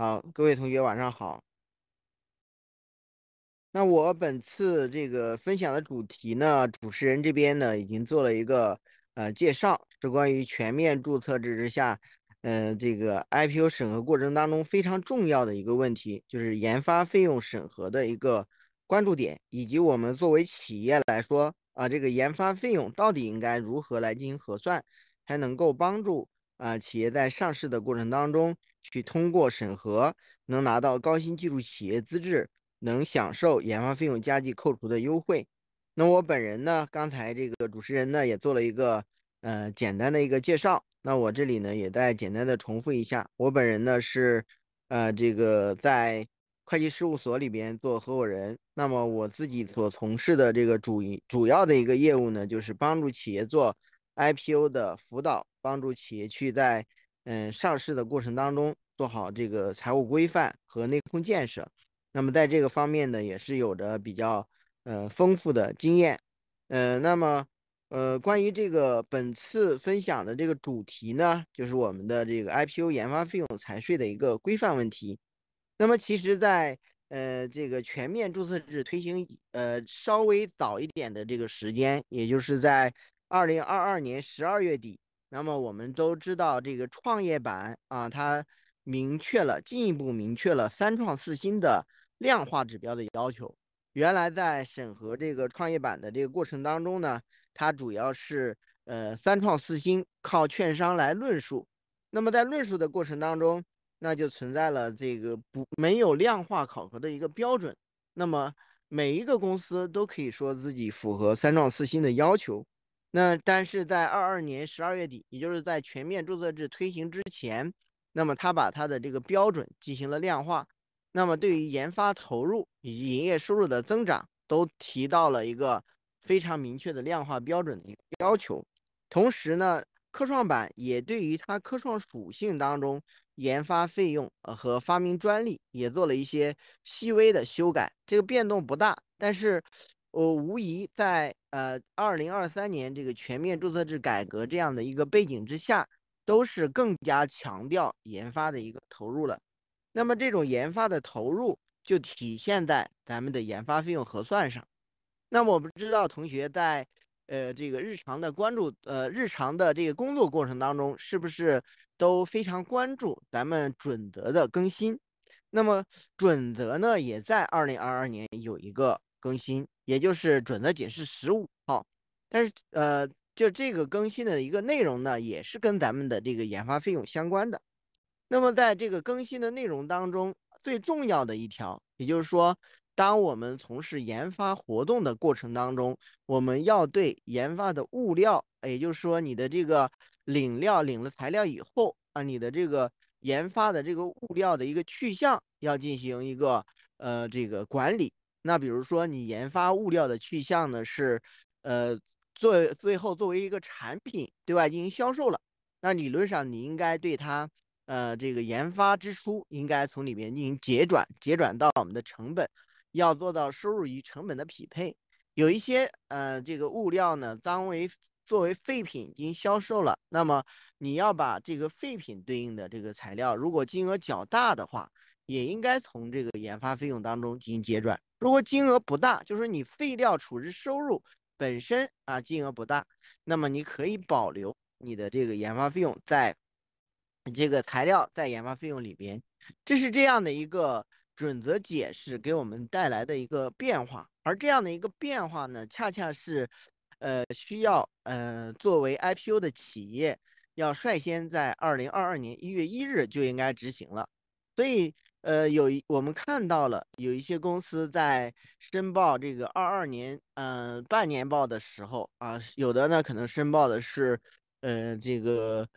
好，各位同学晚上好。那我本次这个分享的主题呢，主持人这边呢已经做了一个呃介绍，是关于全面注册制之下，呃这个 IPO 审核过程当中非常重要的一个问题，就是研发费用审核的一个关注点，以及我们作为企业来说啊，这个研发费用到底应该如何来进行核算，才能够帮助啊企业在上市的过程当中去通过审核，能拿到高新技术企业资质。能享受研发费用加计扣除的优惠。那我本人呢，刚才这个主持人呢也做了一个呃简单的一个介绍。那我这里呢也再简单的重复一下，我本人呢是呃这个在会计事务所里边做合伙人。那么我自己所从事的这个主主要的一个业务呢，就是帮助企业做 IPO 的辅导，帮助企业去在嗯上市的过程当中做好这个财务规范和内控建设。那么在这个方面呢，也是有着比较呃丰富的经验，呃，那么呃关于这个本次分享的这个主题呢，就是我们的这个 IPO 研发费用财税的一个规范问题。那么其实，在呃这个全面注册制推行呃稍微早一点的这个时间，也就是在二零二二年十二月底，那么我们都知道这个创业板啊，它明确了进一步明确了三创四新的。量化指标的要求，原来在审核这个创业板的这个过程当中呢，它主要是呃三创四新靠券商来论述。那么在论述的过程当中，那就存在了这个不没有量化考核的一个标准。那么每一个公司都可以说自己符合三创四新的要求。那但是在二二年十二月底，也就是在全面注册制推行之前，那么他把他的这个标准进行了量化。那么，对于研发投入以及营业收入的增长，都提到了一个非常明确的量化标准的一个要求。同时呢，科创板也对于它科创属性当中研发费用和发明专利也做了一些细微的修改，这个变动不大。但是，我无疑在呃二零二三年这个全面注册制改革这样的一个背景之下，都是更加强调研发的一个投入了。那么这种研发的投入就体现在咱们的研发费用核算上。那么我不知道同学在呃这个日常的关注呃日常的这个工作过程当中，是不是都非常关注咱们准则的更新？那么准则呢，也在二零二二年有一个更新，也就是准则解释十五号。但是呃，就这个更新的一个内容呢，也是跟咱们的这个研发费用相关的。那么在这个更新的内容当中，最重要的一条，也就是说，当我们从事研发活动的过程当中，我们要对研发的物料，也就是说你的这个领料领了材料以后啊，你的这个研发的这个物料的一个去向要进行一个呃这个管理。那比如说你研发物料的去向呢是呃作最后作为一个产品对外进行销售了，那理论上你应该对它。呃，这个研发支出应该从里面进行结转，结转到我们的成本，要做到收入与成本的匹配。有一些呃，这个物料呢，当为作为废品进行销售了，那么你要把这个废品对应的这个材料，如果金额较大的话，也应该从这个研发费用当中进行结转。如果金额不大，就是你废料处置收入本身啊金额不大，那么你可以保留你的这个研发费用在。这个材料在研发费用里边，这是这样的一个准则解释给我们带来的一个变化，而这样的一个变化呢，恰恰是，呃，需要呃作为 IPO 的企业要率先在二零二二年一月一日就应该执行了。所以，呃，有我们看到了有一些公司在申报这个二二年嗯半年报的时候啊，有的呢可能申报的是呃这个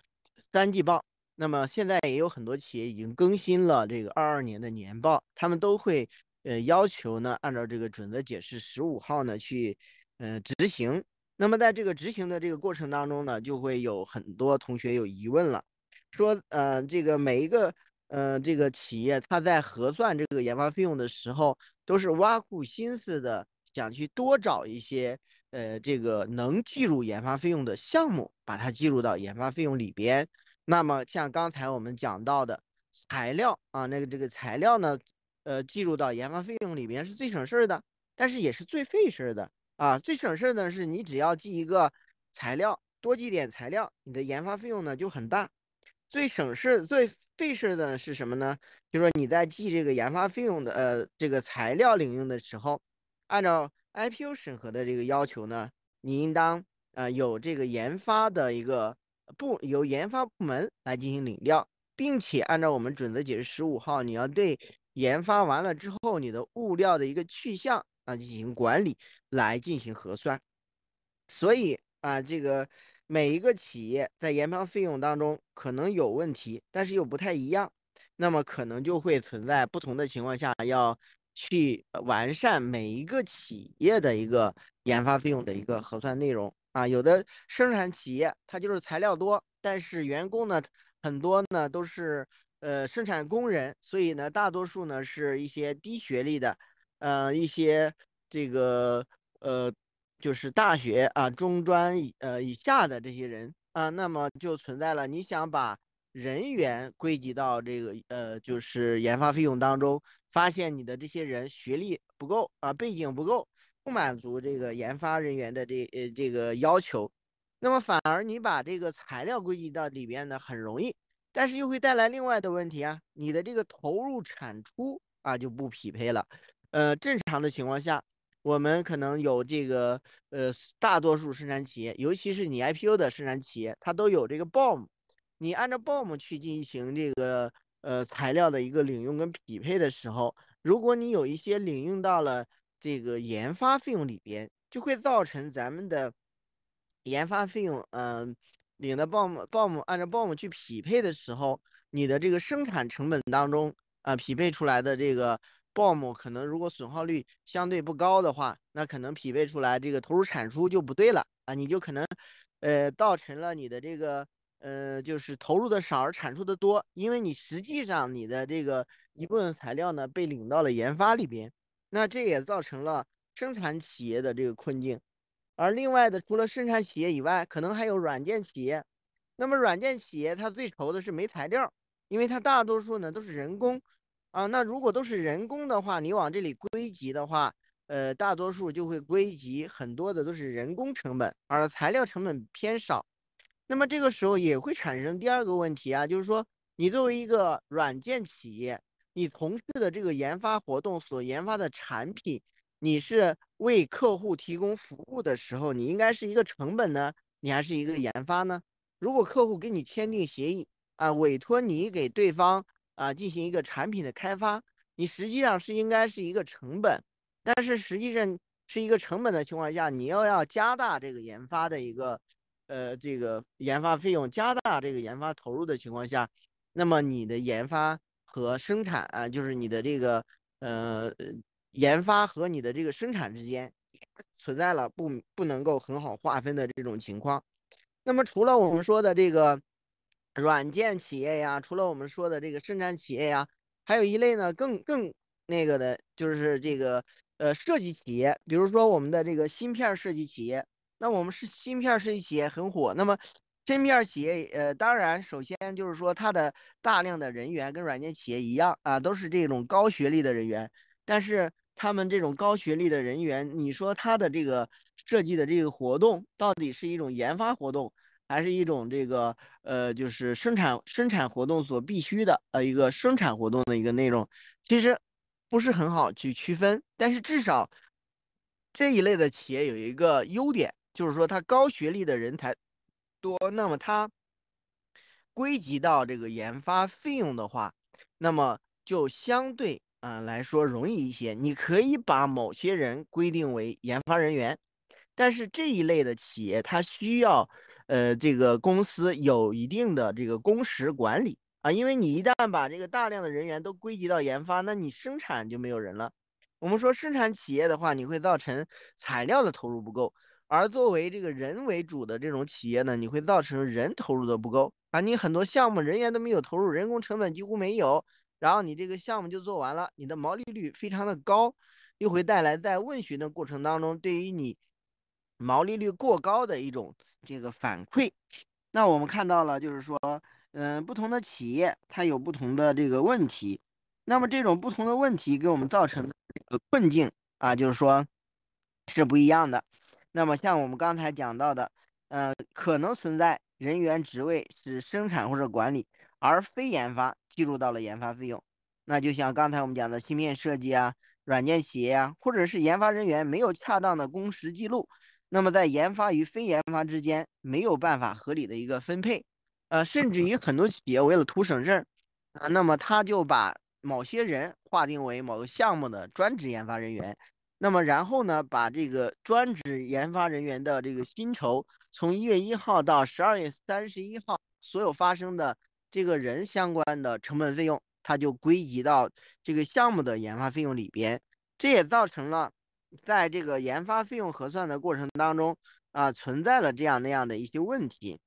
三季报。那么现在也有很多企业已经更新了这个二二年的年报，他们都会呃要求呢按照这个准则解释十五号呢去呃执行。那么在这个执行的这个过程当中呢，就会有很多同学有疑问了，说呃这个每一个呃这个企业他在核算这个研发费用的时候，都是挖苦心思的想去多找一些呃这个能计入研发费用的项目，把它计入到研发费用里边。那么，像刚才我们讲到的，材料啊，那个这个材料呢，呃，计入到研发费用里边是最省事儿的，但是也是最费事儿的啊。最省事儿的是你只要记一个材料，多记点材料，你的研发费用呢就很大。最省事、最费事的是什么呢？就是说你在记这个研发费用的呃这个材料领用的时候，按照 IPO 审核的这个要求呢，你应当呃有这个研发的一个部由研发部门来进行领料。并且按照我们准则解释十五号，你要对研发完了之后你的物料的一个去向啊进行管理，来进行核算。所以啊，这个每一个企业在研发费用当中可能有问题，但是又不太一样，那么可能就会存在不同的情况下要去完善每一个企业的一个研发费用的一个核算内容啊。有的生产企业它就是材料多，但是员工呢？很多呢都是呃生产工人，所以呢大多数呢是一些低学历的，呃一些这个呃就是大学啊中专以呃以下的这些人啊，那么就存在了你想把人员归集到这个呃就是研发费用当中，发现你的这些人学历不够啊背景不够，不满足这个研发人员的这呃这个要求。那么反而你把这个材料归集到里边呢，很容易，但是又会带来另外的问题啊，你的这个投入产出啊就不匹配了。呃，正常的情况下，我们可能有这个呃大多数生产企业，尤其是你 IPO 的生产企业，它都有这个 BOM，你按照 BOM 去进行这个呃材料的一个领用跟匹配的时候，如果你有一些领用到了这个研发费用里边，就会造成咱们的。研发费用，嗯，领的 BOM，BOM 按照 BOM 去匹配的时候，你的这个生产成本当中，啊，匹配出来的这个 BOM 可能如果损耗率相对不高的话，那可能匹配出来这个投入产出就不对了啊，你就可能，呃，造成了你的这个，呃，就是投入的少而产出的多，因为你实际上你的这个一部分材料呢被领到了研发里边，那这也造成了生产企业的这个困境。而另外的，除了生产企业以外，可能还有软件企业。那么软件企业它最愁的是没材料，因为它大多数呢都是人工啊。那如果都是人工的话，你往这里归集的话，呃，大多数就会归集很多的都是人工成本，而材料成本偏少。那么这个时候也会产生第二个问题啊，就是说你作为一个软件企业，你从事的这个研发活动所研发的产品。你是为客户提供服务的时候，你应该是一个成本呢，你还是一个研发呢？如果客户跟你签订协议啊，委托你给对方啊进行一个产品的开发，你实际上是应该是一个成本，但是实际上是一个成本的情况下，你又要加大这个研发的一个呃这个研发费用，加大这个研发投入的情况下，那么你的研发和生产啊，就是你的这个呃。研发和你的这个生产之间存在了不不能够很好划分的这种情况。那么除了我们说的这个软件企业呀，除了我们说的这个生产企业呀，还有一类呢更更那个的，就是这个呃设计企业，比如说我们的这个芯片设计企业。那我们是芯片设计企业很火。那么芯片企业呃，当然首先就是说它的大量的人员跟软件企业一样啊，都是这种高学历的人员，但是。他们这种高学历的人员，你说他的这个设计的这个活动，到底是一种研发活动，还是一种这个呃，就是生产生产活动所必须的呃一个生产活动的一个内容，其实不是很好去区分。但是至少这一类的企业有一个优点，就是说它高学历的人才多，那么它归集到这个研发费用的话，那么就相对。嗯，来说容易一些。你可以把某些人规定为研发人员，但是这一类的企业，它需要，呃，这个公司有一定的这个工时管理啊。因为你一旦把这个大量的人员都归集到研发，那你生产就没有人了。我们说生产企业的话，你会造成材料的投入不够；而作为这个人为主的这种企业呢，你会造成人投入的不够啊。你很多项目人员都没有投入，人工成本几乎没有。然后你这个项目就做完了，你的毛利率非常的高，又会带来在问询的过程当中对于你毛利率过高的一种这个反馈。那我们看到了，就是说嗯，不同的企业它有不同的这个问题，那么这种不同的问题给我们造成的困境啊，就是说是不一样的。那么像我们刚才讲到的，呃，可能存在人员职位是生产或者管理，而非研发计入到了研发费用。那就像刚才我们讲的芯片设计啊、软件企业啊，或者是研发人员没有恰当的工时记录，那么在研发与非研发之间没有办法合理的一个分配。呃，甚至于很多企业为了图省事儿，啊，那么他就把某些人划定为某个项目的专职研发人员，那么然后呢，把这个专职研发人员的这个薪酬，从一月一号到十二月三十一号所有发生的这个人相关的成本费用，它就归集到这个项目的研发费用里边，这也造成了在这个研发费用核算的过程当中啊，存在了这样那样的一些问题。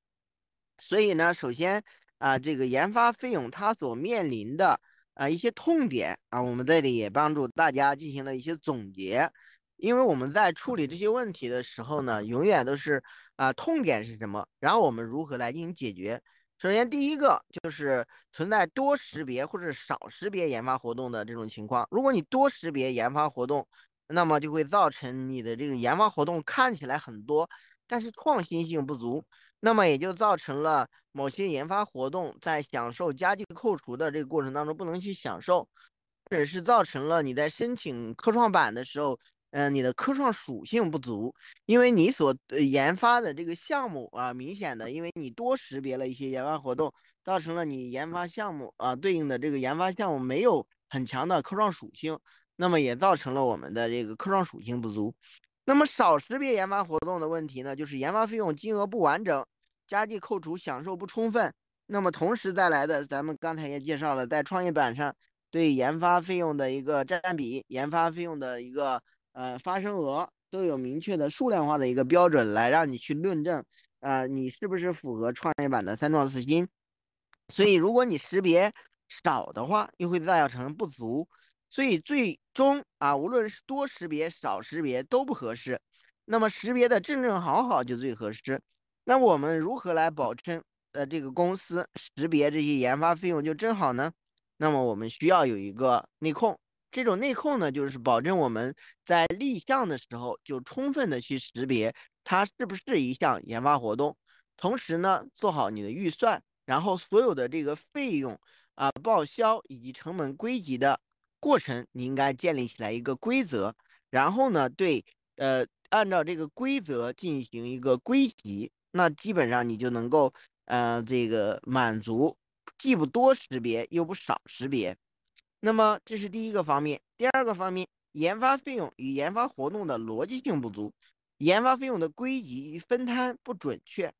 所以呢，首先啊，这个研发费用它所面临的啊一些痛点啊，我们这里也帮助大家进行了一些总结。因为我们在处理这些问题的时候呢，永远都是啊痛点是什么，然后我们如何来进行解决。首先第一个就是存在多识别或者少识别研发活动的这种情况。如果你多识别研发活动，那么就会造成你的这个研发活动看起来很多，但是创新性不足。那么也就造成了某些研发活动在享受加计扣除的这个过程当中不能去享受，或者是造成了你在申请科创板的时候，嗯，你的科创属性不足，因为你所研发的这个项目啊，明显的因为你多识别了一些研发活动，造成了你研发项目啊对应的这个研发项目没有很强的科创属性，那么也造成了我们的这个科创属性不足。那么少识别研发活动的问题呢，就是研发费用金额不完整。加计扣除享受不充分，那么同时带来的，咱们刚才也介绍了，在创业板上对研发费用的一个占比、研发费用的一个呃发生额都有明确的数量化的一个标准来让你去论证，啊，你是不是符合创业板的三创四新？所以如果你识别少的话，又会造成不足，所以最终啊，无论是多识别、少识别都不合适，那么识别的正正好好就最合适。那我们如何来保证呃这个公司识别这些研发费用就正好呢？那么我们需要有一个内控，这种内控呢，就是保证我们在立项的时候就充分的去识别它是不是一项研发活动，同时呢做好你的预算，然后所有的这个费用啊报销以及成本归集的过程，你应该建立起来一个规则，然后呢对呃按照这个规则进行一个归集。那基本上你就能够，呃，这个满足既不多识别又不少识别。那么这是第一个方面。第二个方面，研发费用与研发活动的逻辑性不足，研发费用的归集与分摊不准确。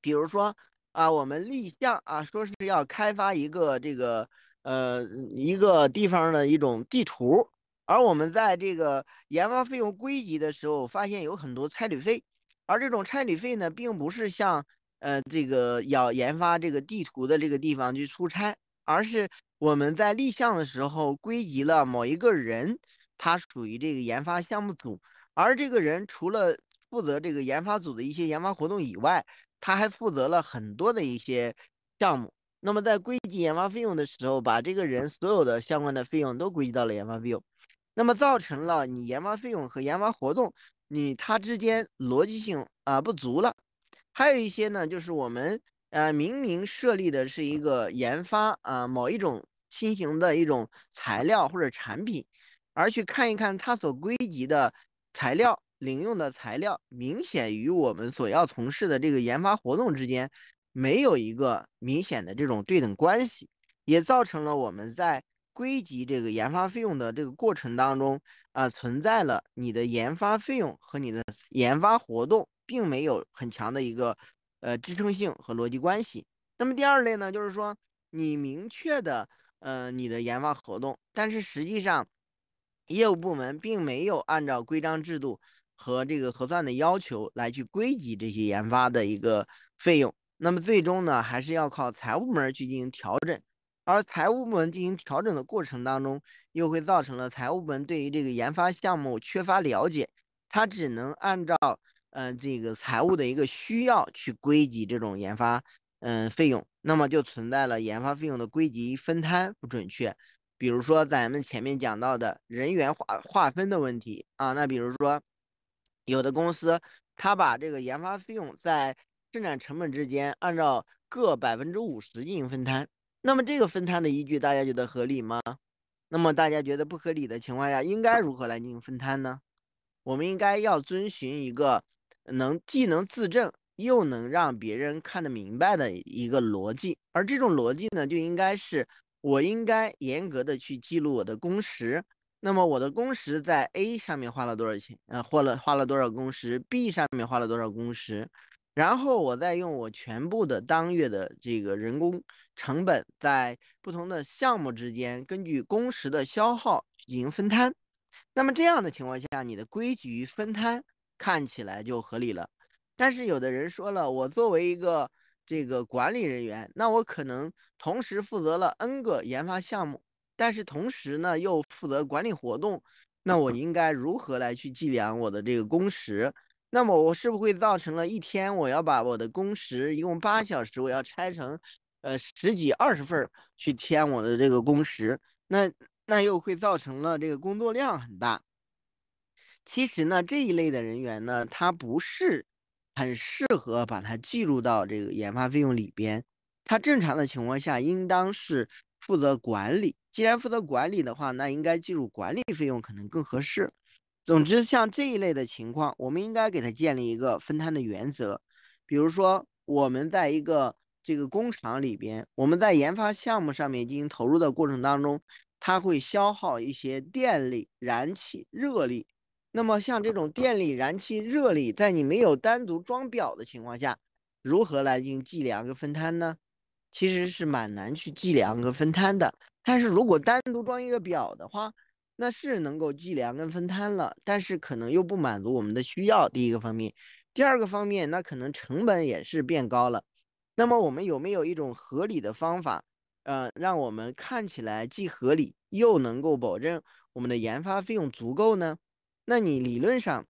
比如说啊，我们立项啊，说是要开发一个这个呃一个地方的一种地图，而我们在这个研发费用归集的时候，发现有很多差旅费。而这种差旅费呢，并不是像呃这个要研发这个地图的这个地方去出差，而是我们在立项的时候归集了某一个人，他属于这个研发项目组，而这个人除了负责这个研发组的一些研发活动以外，他还负责了很多的一些项目。那么在归集研发费用的时候，把这个人所有的相关的费用都归集到了研发费用，那么造成了你研发费用和研发活动。你它之间逻辑性啊不足了，还有一些呢，就是我们呃明明设立的是一个研发啊某一种新型的一种材料或者产品，而去看一看它所归集的材料领用的材料，明显与我们所要从事的这个研发活动之间没有一个明显的这种对等关系，也造成了我们在。归集这个研发费用的这个过程当中啊，存在了你的研发费用和你的研发活动并没有很强的一个呃支撑性和逻辑关系。那么第二类呢，就是说你明确的呃你的研发活动，但是实际上业务部门并没有按照规章制度和这个核算的要求来去归集这些研发的一个费用，那么最终呢，还是要靠财务部门去进行调整。而财务部门进行调整的过程当中，又会造成了财务部门对于这个研发项目缺乏了解，他只能按照嗯这个财务的一个需要去归集这种研发嗯费用，那么就存在了研发费用的归集分摊不准确。比如说咱们前面讲到的人员划划分的问题啊，那比如说有的公司他把这个研发费用在生产成本之间按照各百分之五十进行分摊，那么这个分摊的依据大家觉得合理吗？那么大家觉得不合理的情况下，应该如何来进行分摊呢？我们应该要遵循一个能既能自证又能让别人看得明白的一个逻辑，而这种逻辑呢，就应该是我应该严格的去记录我的工时。那么我的工时在 A 上面花了多少钱？呃，花了花了多少工时？B 上面花了多少工时？然后我再用我全部的当月的这个人工成本，在不同的项目之间，根据工时的消耗进行分摊。那么这样的情况下，你的规矩分摊看起来就合理了。但是有的人说了，我作为一个这个管理人员，那我可能同时负责了 N 个研发项目，但是同时呢又负责管理活动，那我应该如何来去计量我的这个工时？那么我是不是会造成了一天我要把我的工时一共八小时，我要拆成呃十几二十份去填我的这个工时？那那又会造成了这个工作量很大。其实呢，这一类的人员呢，他不是很适合把它计入到这个研发费用里边。他正常的情况下应当是负责管理。既然负责管理的话，那应该计入管理费用可能更合适。总之，像这一类的情况，我们应该给他建立一个分摊的原则。比如说，我们在一个这个工厂里边，我们在研发项目上面进行投入的过程当中，它会消耗一些电力、燃气、热力。那么，像这种电力、燃气、热力，在你没有单独装表的情况下，如何来进行计量跟分摊呢？其实是蛮难去计量跟分摊的。但是如果单独装一个表的话，那是能够计量跟分摊了，但是可能又不满足我们的需要。第一个方面，第二个方面，那可能成本也是变高了。那么我们有没有一种合理的方法，呃，让我们看起来既合理又能够保证我们的研发费用足够呢？那你理论上，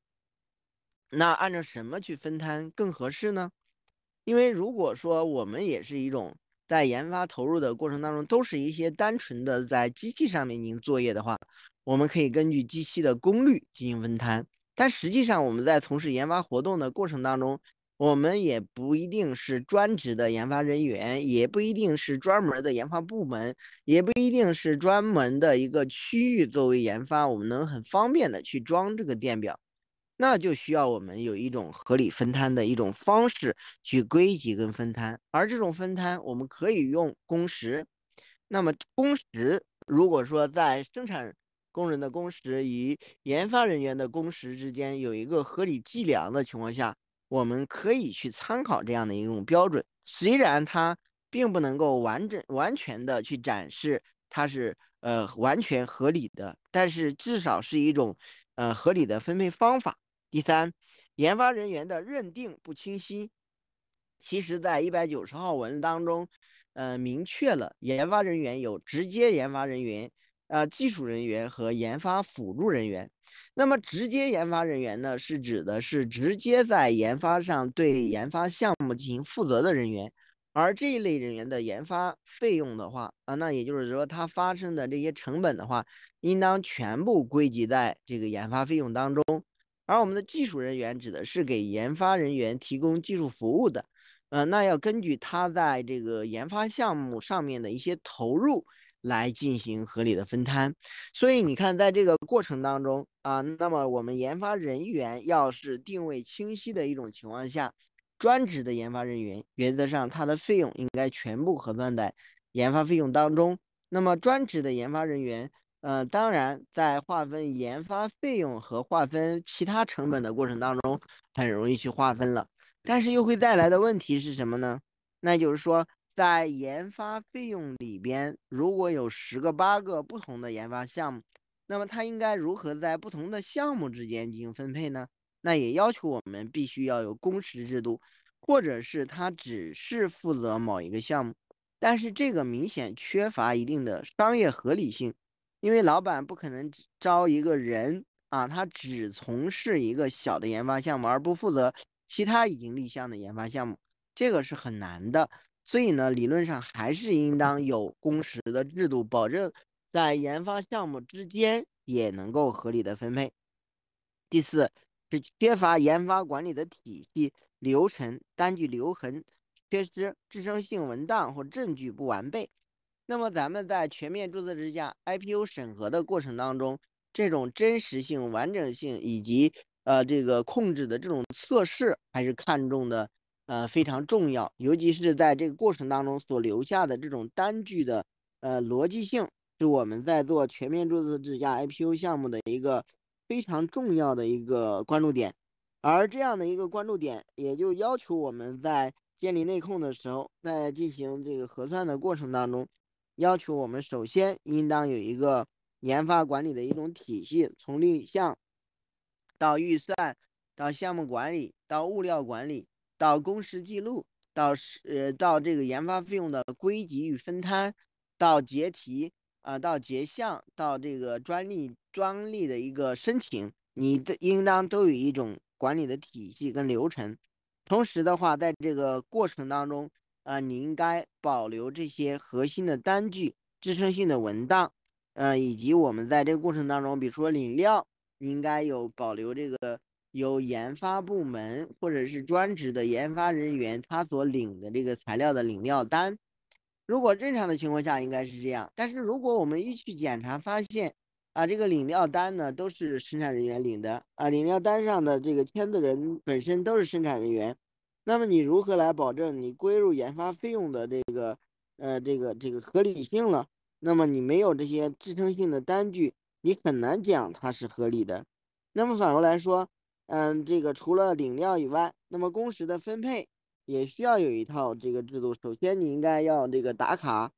那按照什么去分摊更合适呢？因为如果说我们也是一种在研发投入的过程当中，都是一些单纯的在机器上面进行作业的话。我们可以根据机器的功率进行分摊，但实际上我们在从事研发活动的过程当中，我们也不一定是专职的研发人员，也不一定是专门的研发部门，也不一定是专门的一个区域作为研发，我们能很方便的去装这个电表，那就需要我们有一种合理分摊的一种方式去归集跟分摊，而这种分摊我们可以用工时，那么工时如果说在生产工人的工时与研发人员的工时之间有一个合理计量的情况下，我们可以去参考这样的一种标准。虽然它并不能够完整完全的去展示它是呃完全合理的，但是至少是一种呃合理的分配方法。第三，研发人员的认定不清晰。其实，在一百九十号文当中，呃，明确了研发人员有直接研发人员。啊，技术人员和研发辅助人员。那么，直接研发人员呢，是指的是直接在研发上对研发项目进行负责的人员。而这一类人员的研发费用的话，啊，那也就是说，它发生的这些成本的话，应当全部归集在这个研发费用当中。而我们的技术人员指的是给研发人员提供技术服务的。呃，那要根据他在这个研发项目上面的一些投入。来进行合理的分摊，所以你看，在这个过程当中啊，那么我们研发人员要是定位清晰的一种情况下，专职的研发人员原则上他的费用应该全部核算在研发费用当中。那么专职的研发人员，呃，当然在划分研发费用和划分其他成本的过程当中，很容易去划分了，但是又会带来的问题是什么呢？那就是说。在研发费用里边，如果有十个八个不同的研发项目，那么它应该如何在不同的项目之间进行分配呢？那也要求我们必须要有工时制度，或者是他只是负责某一个项目，但是这个明显缺乏一定的商业合理性，因为老板不可能只招一个人啊，他只从事一个小的研发项目，而不负责其他已经立项的研发项目，这个是很难的。所以呢，理论上还是应当有工时的制度，保证在研发项目之间也能够合理的分配。第四是缺乏研发管理的体系、流程、单据留痕缺失、支撑性文档或证据不完备。那么咱们在全面注册制下 IPO 审核的过程当中，这种真实性、完整性以及呃这个控制的这种测试还是看重的。呃，非常重要，尤其是在这个过程当中所留下的这种单据的呃逻辑性，是我们在做全面注册制下 IPO 项目的一个非常重要的一个关注点。而这样的一个关注点，也就要求我们在建立内控的时候，在进行这个核算的过程当中，要求我们首先应当有一个研发管理的一种体系，从立项到预算，到项目管理，到物料管理。到工时记录，到是呃到这个研发费用的归集与分摊，到结题啊，到结项，到这个专利专利的一个申请，你的应当都有一种管理的体系跟流程。同时的话，在这个过程当中啊，你应该保留这些核心的单据、支撑性的文档，呃，以及我们在这个过程当中，比如说领料，你应该有保留这个。由研发部门或者是专职的研发人员，他所领的这个材料的领料单，如果正常的情况下应该是这样。但是如果我们一去检查发现，啊，这个领料单呢都是生产人员领的，啊，领料单上的这个签字人本身都是生产人员，那么你如何来保证你归入研发费用的这个，呃，这个这个合理性了？那么你没有这些支撑性的单据，你很难讲它是合理的。那么反过来说。嗯，这个除了领料以外，那么工时的分配也需要有一套这个制度。首先，你应该要这个打卡，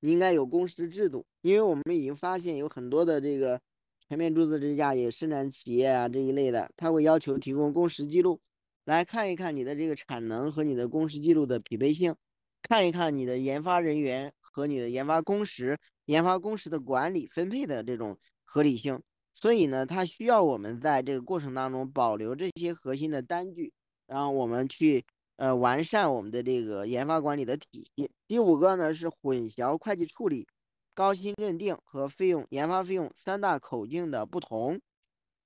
你应该有工时制度，因为我们已经发现有很多的这个全面注册制下有生产企业啊这一类的，他会要求提供工时记录，来看一看你的这个产能和你的工时记录的匹配性，看一看你的研发人员和你的研发工时、研发工时的管理分配的这种合理性。所以呢，它需要我们在这个过程当中保留这些核心的单据，然后我们去呃完善我们的这个研发管理的体系。第五个呢是混淆会计处理、高薪认定和费用研发费用三大口径的不同。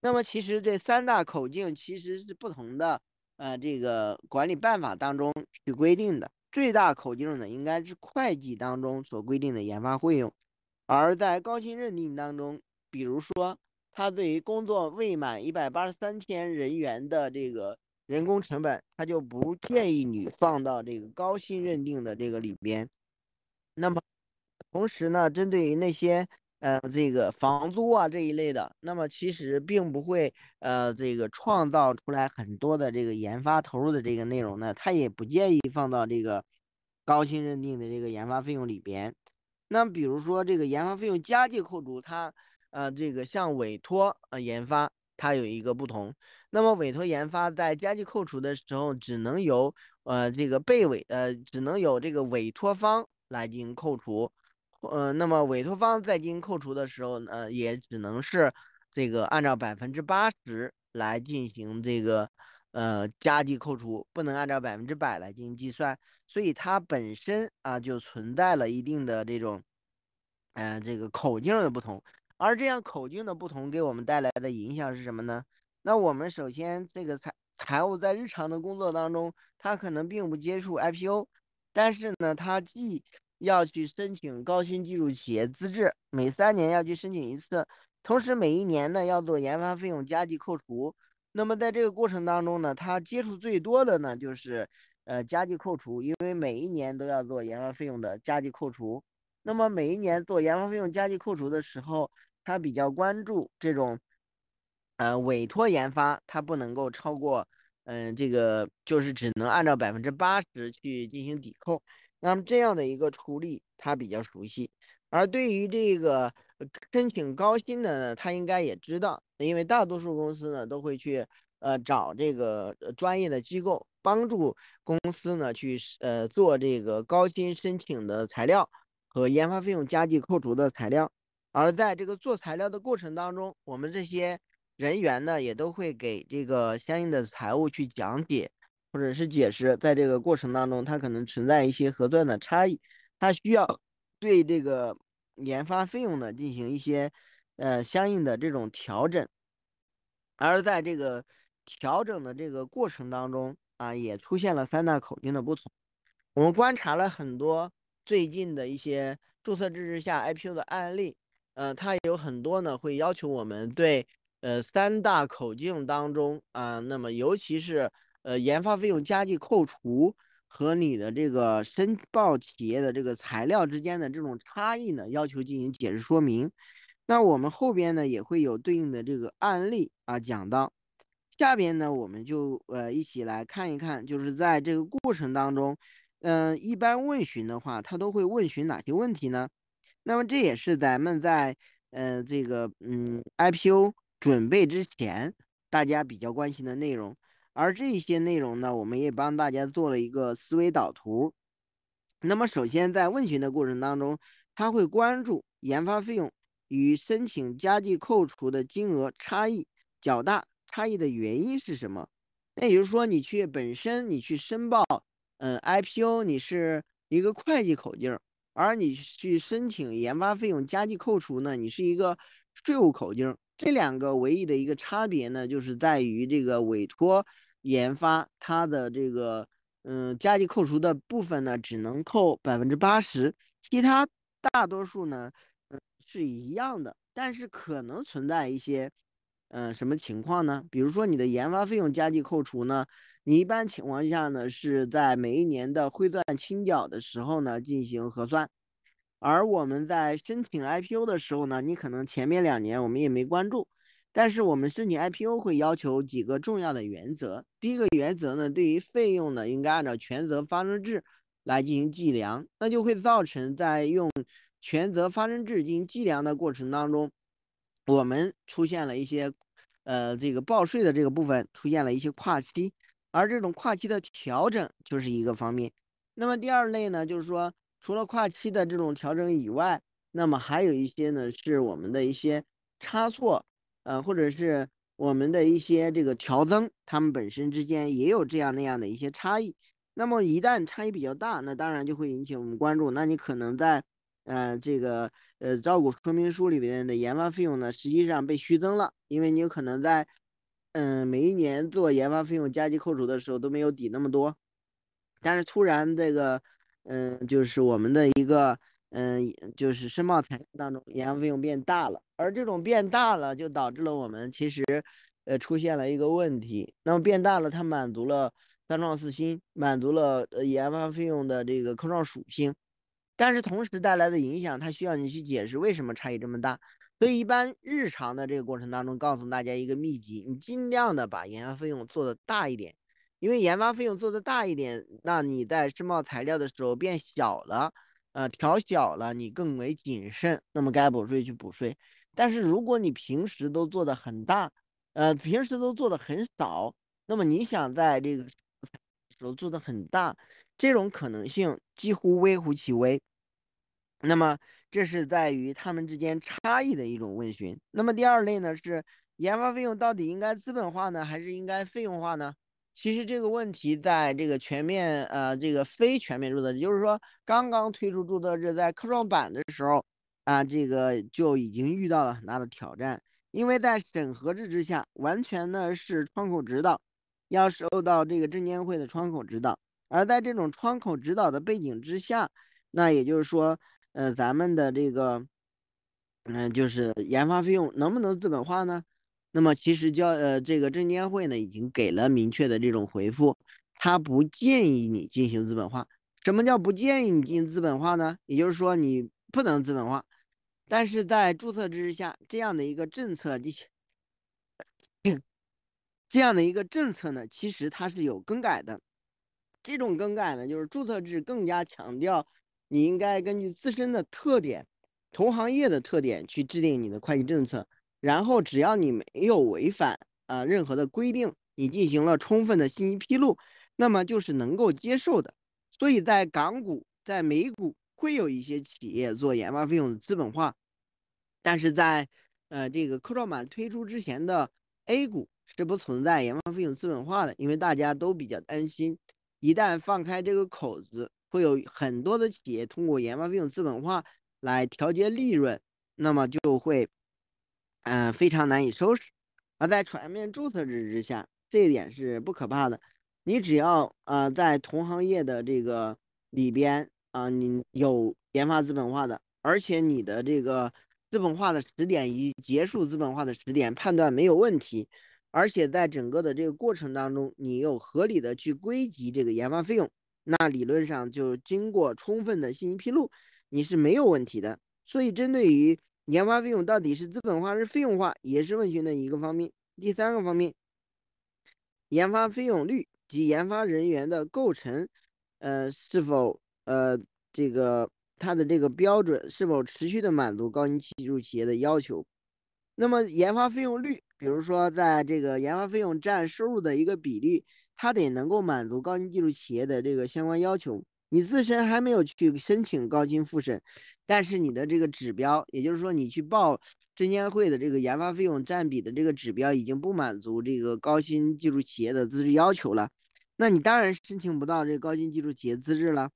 那么其实这三大口径其实是不同的呃这个管理办法当中去规定的。最大口径呢应该是会计当中所规定的研发费用，而在高薪认定当中，比如说。他对于工作未满一百八十三天人员的这个人工成本，他就不建议你放到这个高薪认定的这个里边。那么，同时呢，针对于那些呃这个房租啊这一类的，那么其实并不会呃这个创造出来很多的这个研发投入的这个内容呢，他也不建议放到这个高薪认定的这个研发费用里边。那，比如说这个研发费用加计扣除，它。呃，这个像委托呃研发，它有一个不同。那么委托研发在加计扣除的时候，只能由呃这个被委呃只能由这个委托方来进行扣除。呃，那么委托方在进行扣除的时候，呃也只能是这个按照百分之八十来进行这个呃加计扣除，不能按照百分之百来进行计算。所以它本身啊就存在了一定的这种，嗯这个口径的不同。而这样口径的不同给我们带来的影响是什么呢？那我们首先这个财财务在日常的工作当中，他可能并不接触 IPO，但是呢，他既要去申请高新技术企业资质，每三年要去申请一次，同时每一年呢要做研发费用加计扣除。那么在这个过程当中呢，他接触最多的呢就是呃加计扣除，因为每一年都要做研发费用的加计扣除。那么每一年做研发费用加计扣除的时候，他比较关注这种，呃，委托研发，它不能够超过，嗯，这个就是只能按照百分之八十去进行抵扣。那么这样的一个处理，他比较熟悉。而对于这个申请高薪的呢，他应该也知道，因为大多数公司呢都会去，呃，找这个专业的机构帮助公司呢去，呃，做这个高薪申请的材料和研发费用加计扣除的材料。而在这个做材料的过程当中，我们这些人员呢，也都会给这个相应的财务去讲解，或者是解释，在这个过程当中，它可能存在一些核算的差异，它需要对这个研发费用呢进行一些呃相应的这种调整。而在这个调整的这个过程当中啊，也出现了三大口径的不同。我们观察了很多最近的一些注册制之下 IPO 的案例，呃，它有很多呢会要求我们对呃三大口径当中啊，那么尤其是呃研发费用加计扣除和你的这个申报企业的这个材料之间的这种差异呢，要求进行解释说明。那我们后边呢也会有对应的这个案例啊讲到，下边呢我们就呃一起来看一看，就是在这个过程当中，嗯，一般问询的话，他都会问询哪些问题呢？那么这也是咱们在呃这个嗯 IPO 准备之前大家比较关心的内容，而这些内容呢，我们也帮大家做了一个思维导图。那么首先在问询的过程当中，他会关注研发费用。与申请加计扣除的金额差异较大，差异的原因是什么？那也就是说，你去本身你去申报，嗯，IPO 你是一个会计口径，而你去申请研发费用加计扣除呢，你是一个税务口径。这两个唯一的一个差别呢，就是在于这个委托研发它的这个嗯加计扣除的部分呢，只能扣百分之八十，其他大多数呢嗯。是一样的，但是可能存在一些，嗯，什么情况呢？比如说你的研发费用加计扣除呢，你一般情况下呢是在每一年的汇算清缴的时候呢进行核算，而我们在申请 IPO 的时候呢，你可能前面两年我们也没关注，但是我们申请 IPO 会要求几个重要的原则。第一个原则呢，对于费用呢，应该按照权责发生制来进行计量，那就会造成在用。权责发生制进行计量的过程当中，我们出现了一些，呃，这个报税的这个部分出现了一些跨期，而这种跨期的调整就是一个方面。那么第二类呢，就是说除了跨期的这种调整以外，那么还有一些呢是我们的一些差错，呃，或者是我们的一些这个调增，它们本身之间也有这样那样的一些差异。那么一旦差异比较大，那当然就会引起我们关注。那你可能在呃，这个呃招股说明书里边的研发费用呢，实际上被虚增了，因为你有可能在嗯每一年做研发费用加计扣除的时候都没有抵那么多，但是突然这个嗯就是我们的一个嗯就是申报材料当中研发费用变大了，而这种变大了就导致了我们其实呃出现了一个问题，那么变大了它满足了三创四新，满足了呃研发费用的这个科创属性。但是同时带来的影响，它需要你去解释为什么差异这么大。所以一般日常的这个过程当中，告诉大家一个秘籍：你尽量的把研发费用做的大一点，因为研发费用做的大一点，那你在申报材料的时候变小了，呃，调小了，你更为谨慎，那么该补税去补税。但是如果你平时都做的很大，呃，平时都做的很少，那么你想在这个时候做的很大，这种可能性几乎微乎其微。那么，这是在于他们之间差异的一种问询。那么第二类呢，是研发费用到底应该资本化呢，还是应该费用化呢？其实这个问题在这个全面呃这个非全面注册制，就是说刚刚推出注册制在科创板的时候啊，这个就已经遇到了很大的挑战，因为在审核制之下，完全呢是窗口指导，要受到这个证监会的窗口指导，而在这种窗口指导的背景之下，那也就是说。呃，咱们的这个，嗯，就是研发费用能不能资本化呢？那么其实交呃，这个证监会呢已经给了明确的这种回复，他不建议你进行资本化。什么叫不建议你进行资本化呢？也就是说你不能资本化，但是在注册制下这样的一个政策，这样的一个政策呢，其实它是有更改的。这种更改呢，就是注册制更加强调。你应该根据自身的特点、同行业的特点去制定你的会计政策，然后只要你没有违反啊任何的规定，你进行了充分的信息披露，那么就是能够接受的。所以在港股、在美股会有一些企业做研发费用的资本化，但是在呃这个科创板推出之前的 A 股，是不存在研发费用资本化的，因为大家都比较担心，一旦放开这个口子，会有很多的企业通过研发费用资本化来调节利润，那么就会，嗯，非常难以收拾。而在全面注册制之下，这一点是不可怕的。你只要啊，在同行业的这个里边啊，你有研发资本化的，而且你的这个资本化的时点以及结束资本化的时点判断没有问题，而且在整个的这个过程当中，你又合理的去归集这个研发费用，那理论上就经过充分的信息披露，你是没有问题的。所以，针对于研发费用到底是资本化是费用化，也是问询的一个方面。第三个方面，研发费用率。及研发人员的构成，呃，是否呃这个它的这个标准是否持续的满足高新技术企业的要求？那么研发费用率，比如说在这个研发费用占收入的一个比率，它得能够满足高新技术企业的这个相关要求。你自身还没有去申请高新复审，但是你的这个指标，也就是说你去报证监会的这个研发费用占比的这个指标，已经不满足这个高新技术企业的资质要求了。那你当然申请不到这个高新技术企业资质了。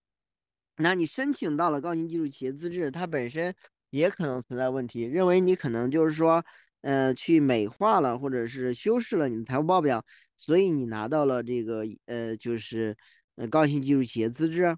那你申请到了高新技术企业资质，它本身也可能存在问题，认为你可能就是说，呃，去美化了或者是修饰了你的财务报表，所以你拿到了这个呃，就是呃高新技术企业资质。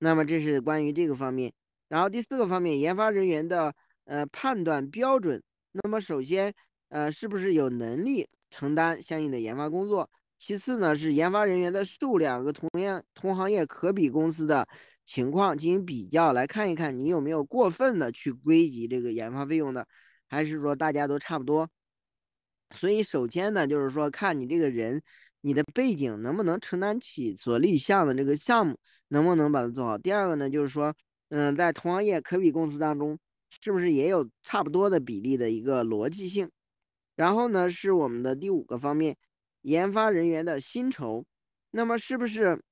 那么这是关于这个方面。然后第四个方面，研发人员的呃判断标准。那么首先，呃，是不是有能力承担相应的研发工作？其次呢，是研发人员的数量和同样同行业可比公司的情况进行比较，来看一看你有没有过分的去归集这个研发费用的，还是说大家都差不多？所以首先呢，就是说看你这个人，你的背景能不能承担起所立项的这个项目，能不能把它做好。第二个呢，就是说，嗯，在同行业可比公司当中，是不是也有差不多的比例的一个逻辑性？然后呢，是我们的第五个方面。研发人员的薪酬，那么是不是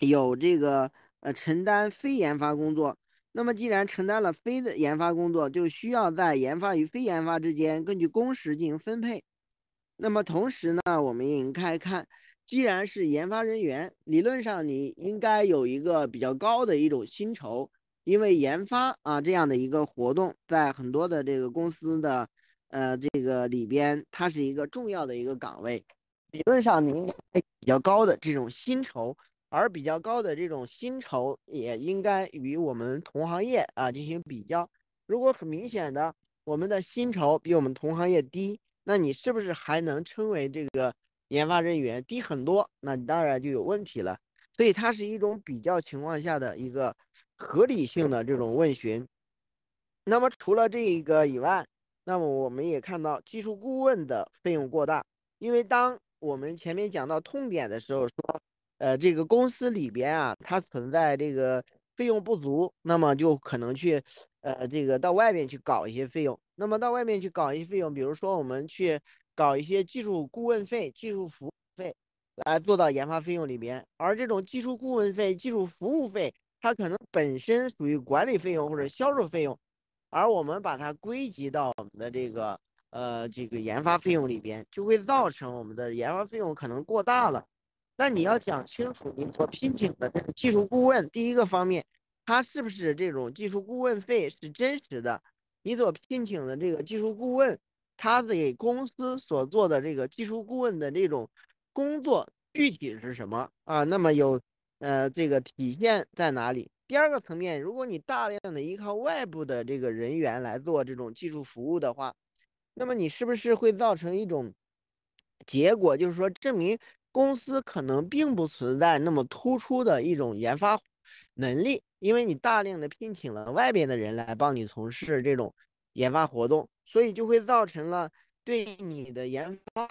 有这个呃承担非研发工作？那么既然承担了非的研发工作，就需要在研发与非研发之间根据工时进行分配。那么同时呢，我们也应该看，既然是研发人员，理论上你应该有一个比较高的一种薪酬，因为研发啊这样的一个活动，在很多的这个公司的。呃，这个里边它是一个重要的一个岗位，理论上你应该比较高的这种薪酬，而比较高的这种薪酬也应该与我们同行业啊进行比较。如果很明显的我们的薪酬比我们同行业低，那你是不是还能称为这个研发人员低很多？那你当然就有问题了。所以它是一种比较情况下的一个合理性的这种问询。那么除了这一个以外，那么我们也看到技术顾问的费用过大，因为当我们前面讲到痛点的时候，说，呃，这个公司里边啊，它存在这个费用不足，那么就可能去，呃，这个到外面去搞一些费用。那么到外面去搞一些费用，比如说我们去搞一些技术顾问费、技术服务费，来做到研发费用里边。而这种技术顾问费、技术服务费，它可能本身属于管理费用或者销售费用。而我们把它归集到我们的这个呃这个研发费用里边，就会造成我们的研发费用可能过大了。那你要讲清楚，你所聘请的这个技术顾问，第一个方面，他是不是这种技术顾问费是真实的？你所聘请的这个技术顾问，他给公司所做的这个技术顾问的这种工作具体是什么啊？那么有呃这个体现在哪里？第二个层面，如果你大量的依靠外部的这个人员来做这种技术服务的话，那么你是不是会造成一种结果，就是说证明公司可能并不存在那么突出的一种研发能力，因为你大量的聘请了外边的人来帮你从事这种研发活动，所以就会造成了对你的研发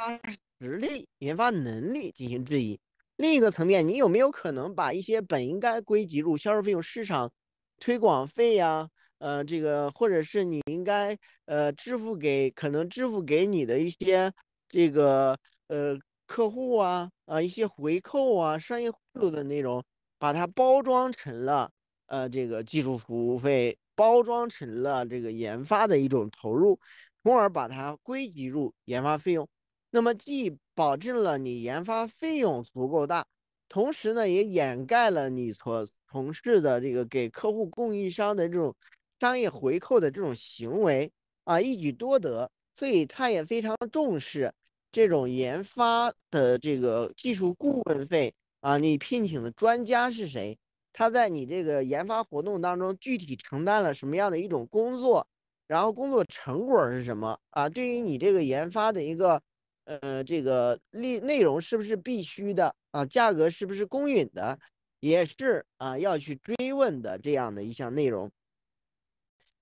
实力、研发能力进行质疑。另一个层面，你有没有可能把一些本应该归集入销售费用、市场推广费呀，呃，这个或者是你应该呃支付给可能支付给你的一些这个呃客户啊啊一些回扣啊、商业贿赂的内容，把它包装成了呃这个技术服务费，包装成了这个研发的一种投入，从而把它归集入研发费用。那么既保证了你研发费用足够大，同时呢也掩盖了你所从事的这个给客户供应商的这种商业回扣的这种行为啊，一举多得。所以他也非常重视这种研发的这个技术顾问费啊，你聘请的专家是谁？他在你这个研发活动当中具体承担了什么样的一种工作？然后工作成果是什么啊？对于你这个研发的一个呃这个内内容是不是必须的啊？价格是不是公允的？也是啊要去追问的这样的一项内容。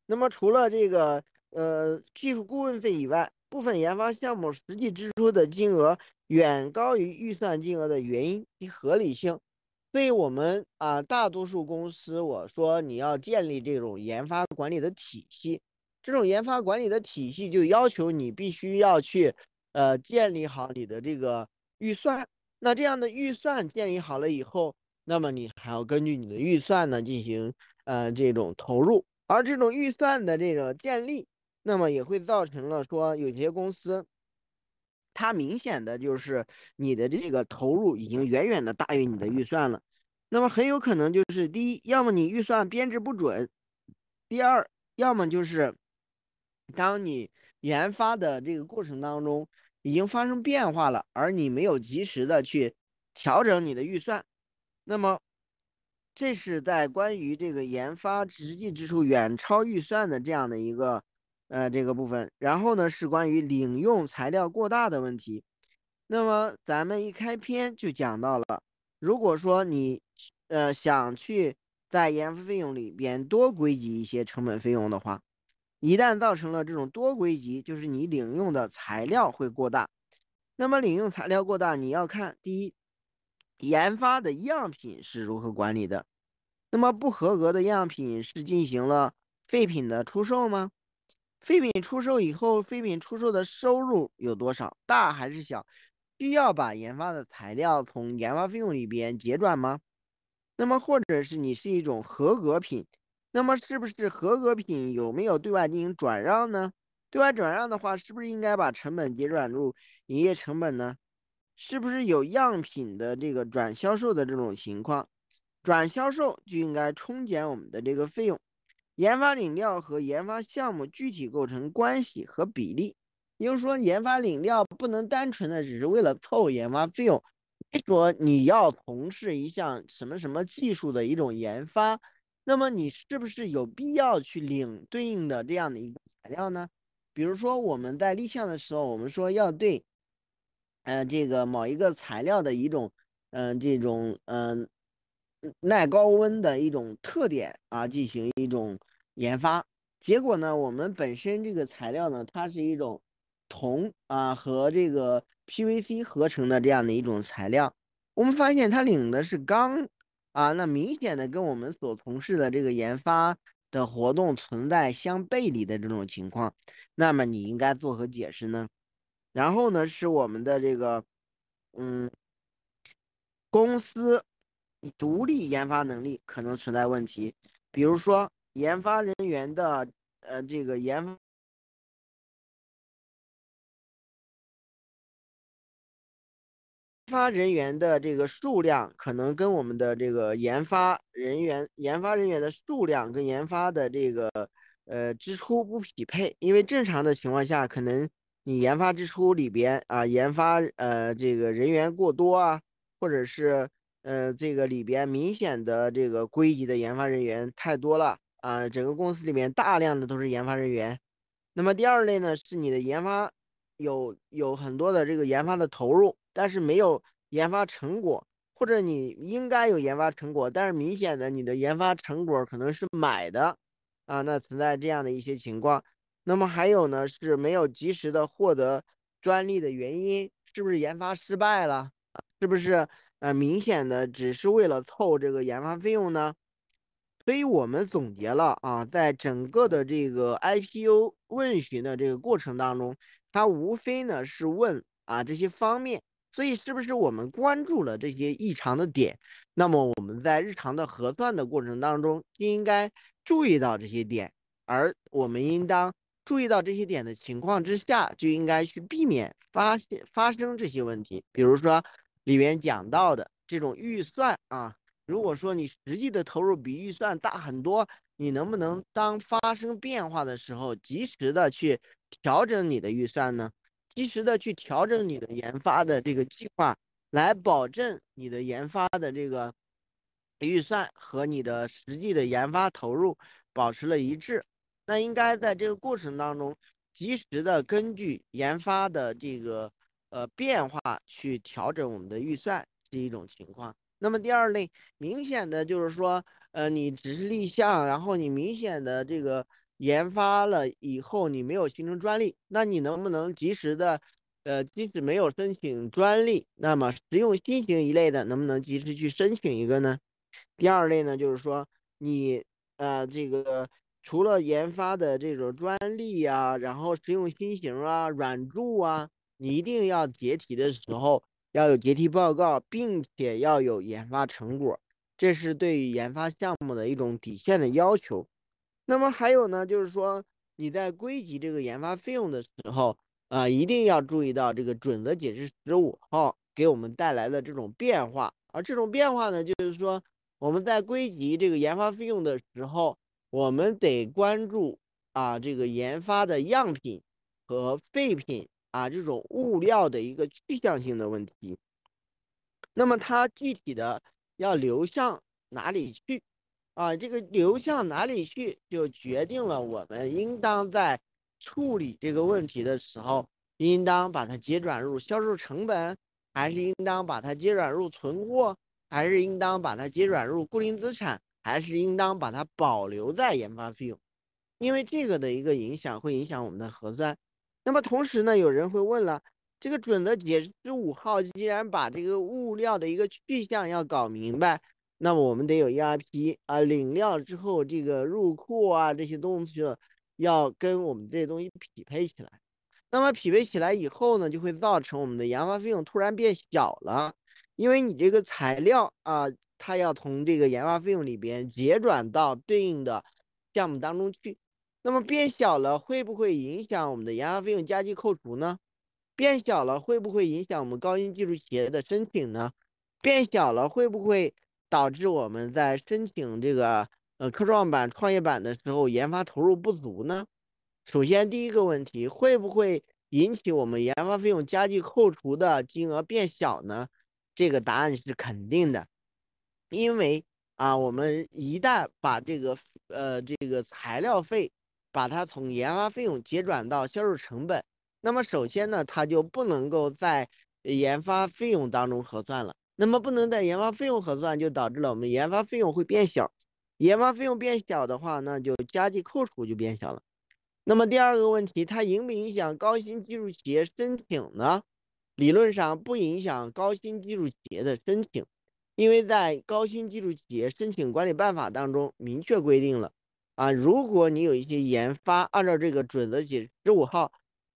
那么除了这个。呃，技术顾问费以外，部分研发项目实际支出的金额远高于预算金额的原因及合理性。所以，我们啊，大多数公司，我说你要建立这种研发管理的体系，这种研发管理的体系就要求你必须要去呃建立好你的这个预算。那这样的预算建立好了以后，那么你还要根据你的预算呢进行呃这种投入，而这种预算的这个建立。那么也会造成了说，有些公司，它明显的就是你的这个投入已经远远的大于你的预算了。那么很有可能就是第一，要么你预算编制不准；第二，要么就是当你研发的这个过程当中已经发生变化了，而你没有及时的去调整你的预算。那么这是在关于这个研发实际支出远超预算的这样的一个。呃，这个部分，然后呢是关于领用材料过大的问题。那么咱们一开篇就讲到了，如果说你呃想去在研发费用里边多归集一些成本费用的话，一旦造成了这种多归集，就是你领用的材料会过大。那么领用材料过大，你要看第一，研发的样品是如何管理的。那么不合格的样品是进行了废品的出售吗？废品出售以后，废品出售的收入有多少？大还是小？需要把研发的材料从研发费用里边结转吗？那么，或者是你是一种合格品，那么是不是合格品有没有对外进行转让呢？对外转让的话，是不是应该把成本结转入营业成本呢？是不是有样品的这个转销售的这种情况？转销售就应该冲减我们的这个费用。研发领料和研发项目具体构成关系和比例，也就是说，研发领料不能单纯的只是为了凑研发费用。说你要从事一项什么什么技术的一种研发，那么你是不是有必要去领对应的这样的一个材料呢？比如说我们在立项的时候，我们说要对，呃，这个某一个材料的一种，嗯，这种，嗯。耐高温的一种特点啊，进行一种研发。结果呢，我们本身这个材料呢，它是一种铜啊和这个 PVC 合成的这样的一种材料。我们发现它领的是钢啊，那明显的跟我们所从事的这个研发的活动存在相背离的这种情况。那么你应该作何解释呢？然后呢，是我们的这个嗯公司。独立研发能力可能存在问题，比如说研发人员的呃这个研发人员的这个数量可能跟我们的这个研发人员研发人员的数量跟研发的这个呃支出不匹配，因为正常的情况下，可能你研发支出里边啊研发呃这个人员过多啊，或者是。呃，这个里边明显的这个归集的研发人员太多了啊，整个公司里面大量的都是研发人员。那么第二类呢，是你的研发有有很多的这个研发的投入，但是没有研发成果，或者你应该有研发成果，但是明显的你的研发成果可能是买的啊，那存在这样的一些情况。那么还有呢，是没有及时的获得专利的原因，是不是研发失败了？是不是？呃，明显的只是为了凑这个研发费用呢，所以我们总结了啊，在整个的这个 IPO 问询的这个过程当中，它无非呢是问啊这些方面，所以是不是我们关注了这些异常的点？那么我们在日常的核算的过程当中，应该注意到这些点，而我们应当注意到这些点的情况之下，就应该去避免发现发生这些问题。比如说里面讲到的这种预算啊，如果说你实际的投入比预算大很多，你能不能当发生变化的时候，及时的去调整你的预算呢？及时的去调整你的研发的这个计划，来保证你的研发的这个预算和你的实际的研发投入保持了一致。那应该在这个过程当中，及时的根据研发的这个呃变化去调整我们的预算是一种情况。那么第二类明显的就是说，呃，你只是立项，然后你明显的这个研发了以后，你没有形成专利，那你能不能及时的，呃，即使没有申请专利，那么实用新型一类的能不能及时去申请一个呢？第二类呢，就是说你呃这个。除了研发的这种专利呀，然后实用新型啊、软著啊，你一定要解题的时候要有解题报告，并且要有研发成果，这是对于研发项目的一种底线的要求。那么还有呢，就是说你在归集这个研发费用的时候，啊，一定要注意到这个准则解释十五号给我们带来的这种变化。而这种变化呢，就是说我们在归集这个研发费用的时候。我们得关注啊，这个研发的样品和废品啊，这种物料的一个去向性的问题。那么它具体的要流向哪里去啊？这个流向哪里去，就决定了我们应当在处理这个问题的时候，应当把它结转入销售成本，还是应当把它结转入存货，还是应当把它结转入固定资产？还是应当把它保留在研发费用，因为这个的一个影响会影响我们的核算。那么同时呢，有人会问了，这个准则解释五号既然把这个物料的一个去向要搞明白，那么我们得有 ERP 啊，领料之后这个入库啊这些东西要跟我们这些东西匹配起来。那么匹配起来以后呢，就会造成我们的研发费用突然变小了，因为你这个材料啊。它要从这个研发费用里边结转到对应的项目当中去，那么变小了会不会影响我们的研发费用加计扣除呢？变小了会不会影响我们高新技术企业的申请呢？变小了会不会导致我们在申请这个呃科创板、创业板的时候研发投入不足呢？首先第一个问题会不会引起我们研发费用加计扣除的金额变小呢？这个答案是肯定的。因为啊，我们一旦把这个呃这个材料费，把它从研发费用结转到销售成本，那么首先呢，它就不能够在研发费用当中核算了。那么不能在研发费用核算，就导致了我们研发费用会变小。研发费用变小的话，那就加计扣除就变小了。那么第二个问题，它影不影响高新技术企业申请呢？理论上不影响高新技术企业的申请。因为在高新技术企业申请管理办法当中明确规定了，啊，如果你有一些研发按照这个准则解释十五号，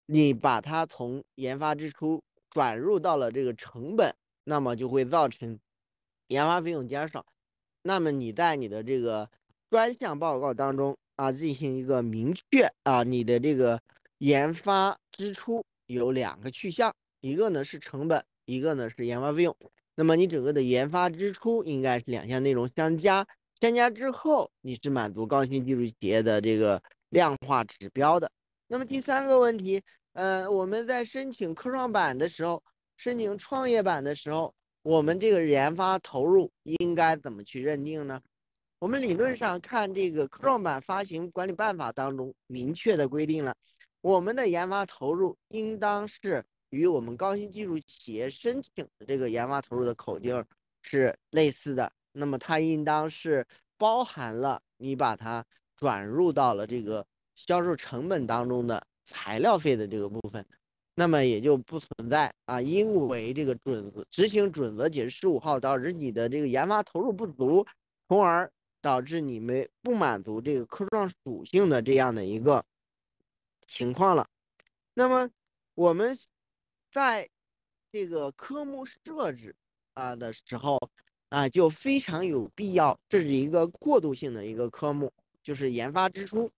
你把它从研发支出转入到了这个成本，那么就会造成研发费用减少。那么你在你的这个专项报告当中啊，进行一个明确啊，你的这个研发支出有两个去向，一个呢是成本，一个呢是研发费用。那么你整个的研发支出应该是两项内容相加，添加之后你是满足高新技术企业的这个量化指标的。那么第三个问题，呃，我们在申请科创板的时候，申请创业板的时候，我们这个研发投入应该怎么去认定呢？我们理论上看这个科创板发行管理办法当中明确的规定了，我们的研发投入应当是。与我们高新技术企业申请的这个研发投入的口径是类似的，那么它应当是包含了你把它转入到了这个销售成本当中的材料费的这个部分，那么也就不存在啊，因为这个准执行准则解释十五号导致你的这个研发投入不足，从而导致你们不满足这个科创属性的这样的一个情况了。那么我们。在这个科目设置啊的时候啊，就非常有必要。这是一个过渡性的一个科目，就是研发支出。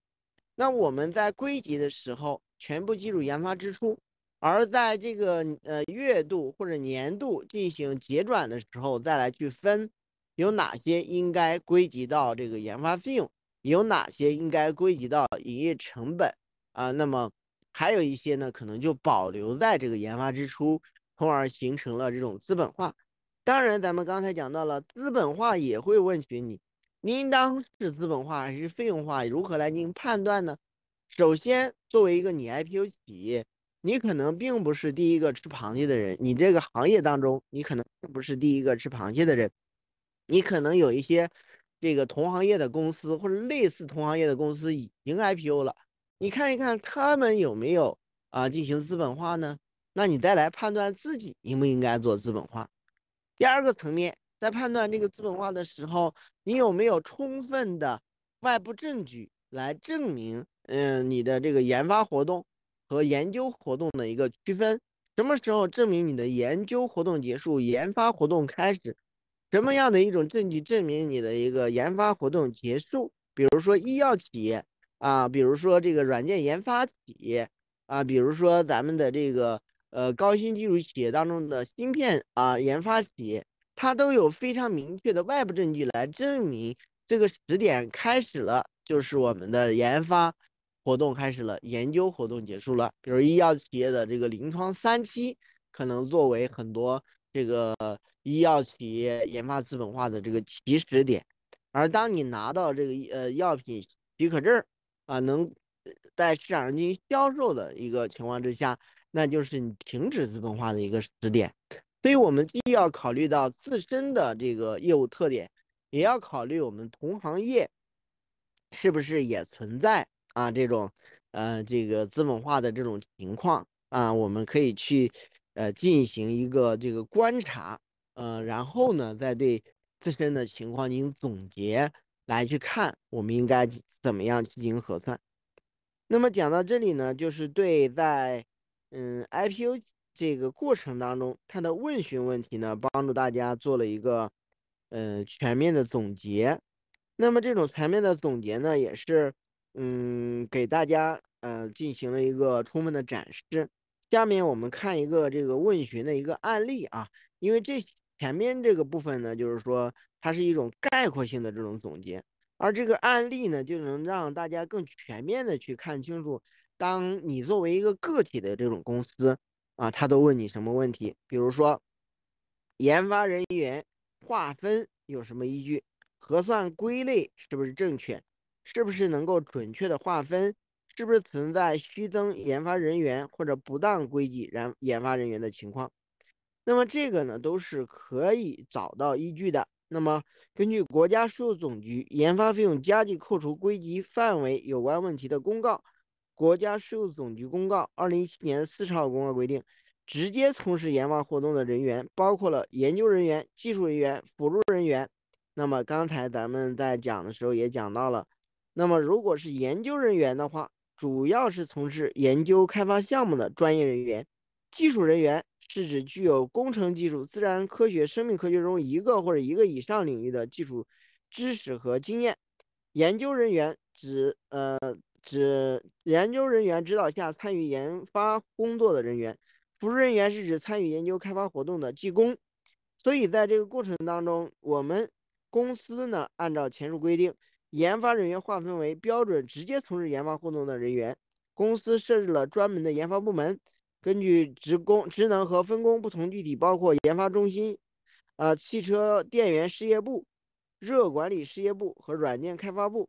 那我们在归集的时候全部计入研发支出，而在这个呃月度或者年度进行结转的时候，再来去分有哪些应该归集到这个研发费用，有哪些应该归集到营业成本啊？那么还有一些呢，可能就保留在这个研发支出，从而形成了这种资本化。当然，咱们刚才讲到了资本化也会问询你，应当是资本化还是费用化？如何来进行判断呢？首先，作为一个你 IPO 企业，你可能并不是第一个吃螃蟹的人，你这个行业当中，你可能并不是第一个吃螃蟹的人，你可能有一些这个同行业的公司或者类似同行业的公司已经 IPO 了。你看一看他们有没有啊进行资本化呢？那你再来判断自己应不应该做资本化。第二个层面，在判断这个资本化的时候，你有没有充分的外部证据来证明，嗯，你的这个研发活动和研究活动的一个区分？什么时候证明你的研究活动结束，研发活动开始？什么样的一种证据证明你的一个研发活动结束？比如说医药企业。啊，比如说这个软件研发企业啊，比如说咱们的这个呃高新技术企业当中的芯片啊研发企业，它都有非常明确的外部证据来证明这个时点开始了，就是我们的研发活动开始了，研究活动结束了。比如医药企业的这个临床三期，可能作为很多这个医药企业研发资本化的这个起始点，而当你拿到这个呃药品许可证。啊，能在市场上进行销售的一个情况之下，那就是你停止资本化的一个时点。所以，我们既要考虑到自身的这个业务特点，也要考虑我们同行业是不是也存在啊这种呃这个资本化的这种情况啊，我们可以去呃进行一个这个观察，呃，然后呢，再对自身的情况进行总结。来去看，我们应该怎么样进行核算？那么讲到这里呢，就是对在嗯 IPO 这个过程当中，它的问询问题呢，帮助大家做了一个嗯全面的总结。那么这种全面的总结呢，也是嗯给大家嗯进行了一个充分的展示。下面我们看一个这个问询的一个案例啊，因为这前面这个部分呢，就是说。它是一种概括性的这种总结，而这个案例呢，就能让大家更全面的去看清楚，当你作为一个个体的这种公司啊，他都问你什么问题？比如说，研发人员划分有什么依据？核算归类是不是正确？是不是能够准确的划分？是不是存在虚增研发人员或者不当归集研研发人员的情况？那么这个呢，都是可以找到依据的。那么，根据国家税务总局研发费用加计扣除归集范围有关问题的公告，国家税务总局公告二零一七年四十号公告规定，直接从事研发活动的人员包括了研究人员、技术人员、辅助人员。那么刚才咱们在讲的时候也讲到了，那么如果是研究人员的话，主要是从事研究开发项目的专业人员，技术人员。是指具有工程技术、自然科学、生命科学中一个或者一个以上领域的技术知识和经验。研究人员指呃指研究人员指导下参与研发工作的人员。辅助人员是指参与研究开发活动的技工。所以在这个过程当中，我们公司呢按照前述规定，研发人员划分为标准直接从事研发活动的人员。公司设置了专门的研发部门。根据职工职能和分工不同，具体包括研发中心、啊汽车电源事业部、热管理事业部和软件开发部。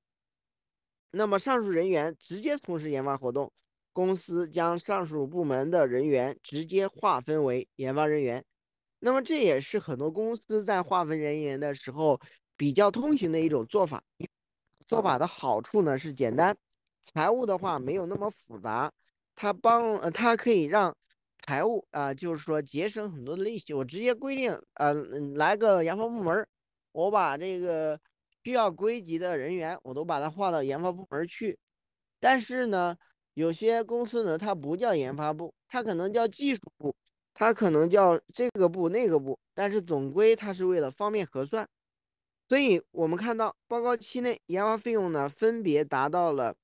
那么上述人员直接从事研发活动，公司将上述部门的人员直接划分为研发人员。那么这也是很多公司在划分人员的时候比较通行的一种做法。做法的好处呢是简单，财务的话没有那么复杂。他帮呃，他可以让财务啊，就是说节省很多的利息。我直接规定，呃，来个研发部门，我把这个需要归集的人员，我都把它划到研发部门去。但是呢，有些公司呢，它不叫研发部，它可能叫技术部，它可能叫这个部那个部，但是总归它是为了方便核算。所以我们看到报告期内研发费用呢，分别达到了。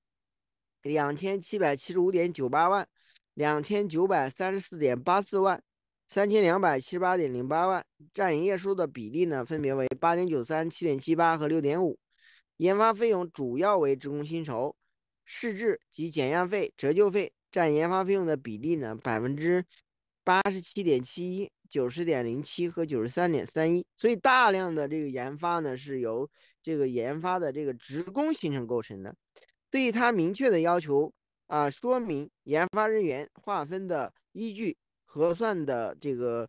两千七百七十五点九八万，两千九百三十四点八四万，三千两百七十八点零八万。占营业收入的比例呢，分别为八点九三、七点七八和六点五。研发费用主要为职工薪酬、试制及检验费、折旧费，占研发费用的比例呢，百分之八十七点七一、九十点零七和九十三点三一。所以大量的这个研发呢，是由这个研发的这个职工形成构成的。对于它明确的要求啊，说明研发人员划分的依据、核算的这个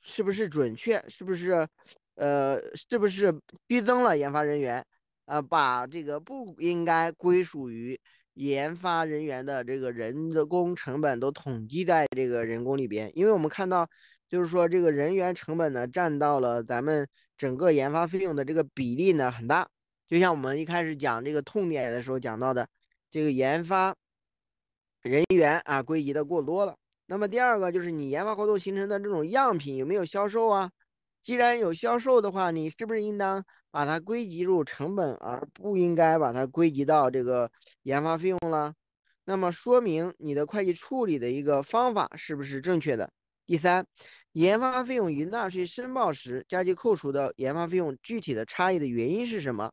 是不是准确，是不是呃，是不是激增了研发人员？呃，把这个不应该归属于研发人员的这个人的工成本都统计在这个人工里边，因为我们看到，就是说这个人员成本呢，占到了咱们整个研发费用的这个比例呢很大。就像我们一开始讲这个痛点的时候讲到的，这个研发人员啊归集的过多了。那么第二个就是你研发活动形成的这种样品有没有销售啊？既然有销售的话，你是不是应当把它归集入成本，而不应该把它归集到这个研发费用了？那么说明你的会计处理的一个方法是不是正确的？第三，研发费用与纳税申报时加计扣除的研发费用具体的差异的原因是什么？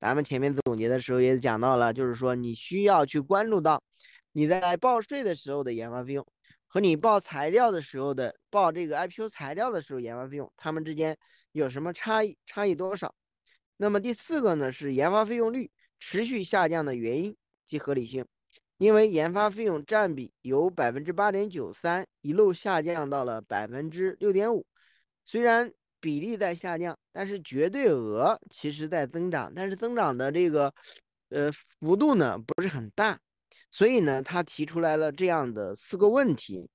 咱们前面总结的时候也讲到了，就是说你需要去关注到你在报税的时候的研发费用。和你报材料的时候的报这个 IPO 材料的时候研发费用，它们之间有什么差异？差异多少？那么第四个呢是研发费用率持续下降的原因及合理性，因为研发费用占比由百分之八点九三一路下降到了百分之六点五，虽然比例在下降，但是绝对额其实在增长，但是增长的这个呃幅度呢不是很大。所以呢，他提出来了这样的四个问题。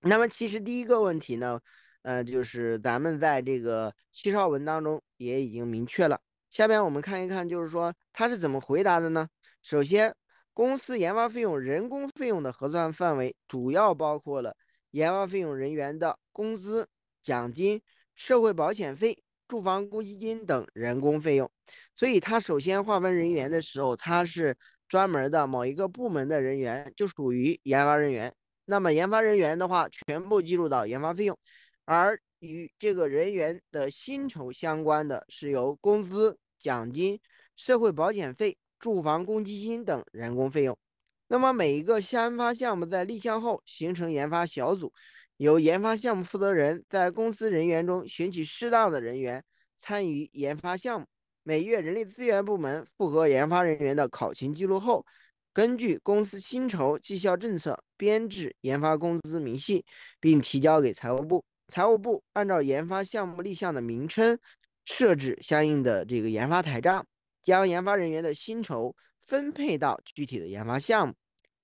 那么，其实第一个问题呢，呃，就是咱们在这个七少文当中也已经明确了。下边我们看一看，就是说他是怎么回答的呢？首先，公司研发费用、人工费用的核算范围主要包括了研发费用人员的工资、奖金、社会保险费、住房公积金等人工费用。所以，他首先划分人员的时候，他是。专门的某一个部门的人员就属于研发人员，那么研发人员的话，全部计入到研发费用，而与这个人员的薪酬相关的是由工资、奖金、社会保险费、住房公积金等人工费用。那么每一个研发项目在立项后形成研发小组，由研发项目负责人在公司人员中选取适当的人员参与研发项目。每月人力资源部门复核研发人员的考勤记录后，根据公司薪酬绩效政策编制研发工资明细，并提交给财务部。财务部按照研发项目立项的名称设置相应的这个研发台账，将研发人员的薪酬分配到具体的研发项目，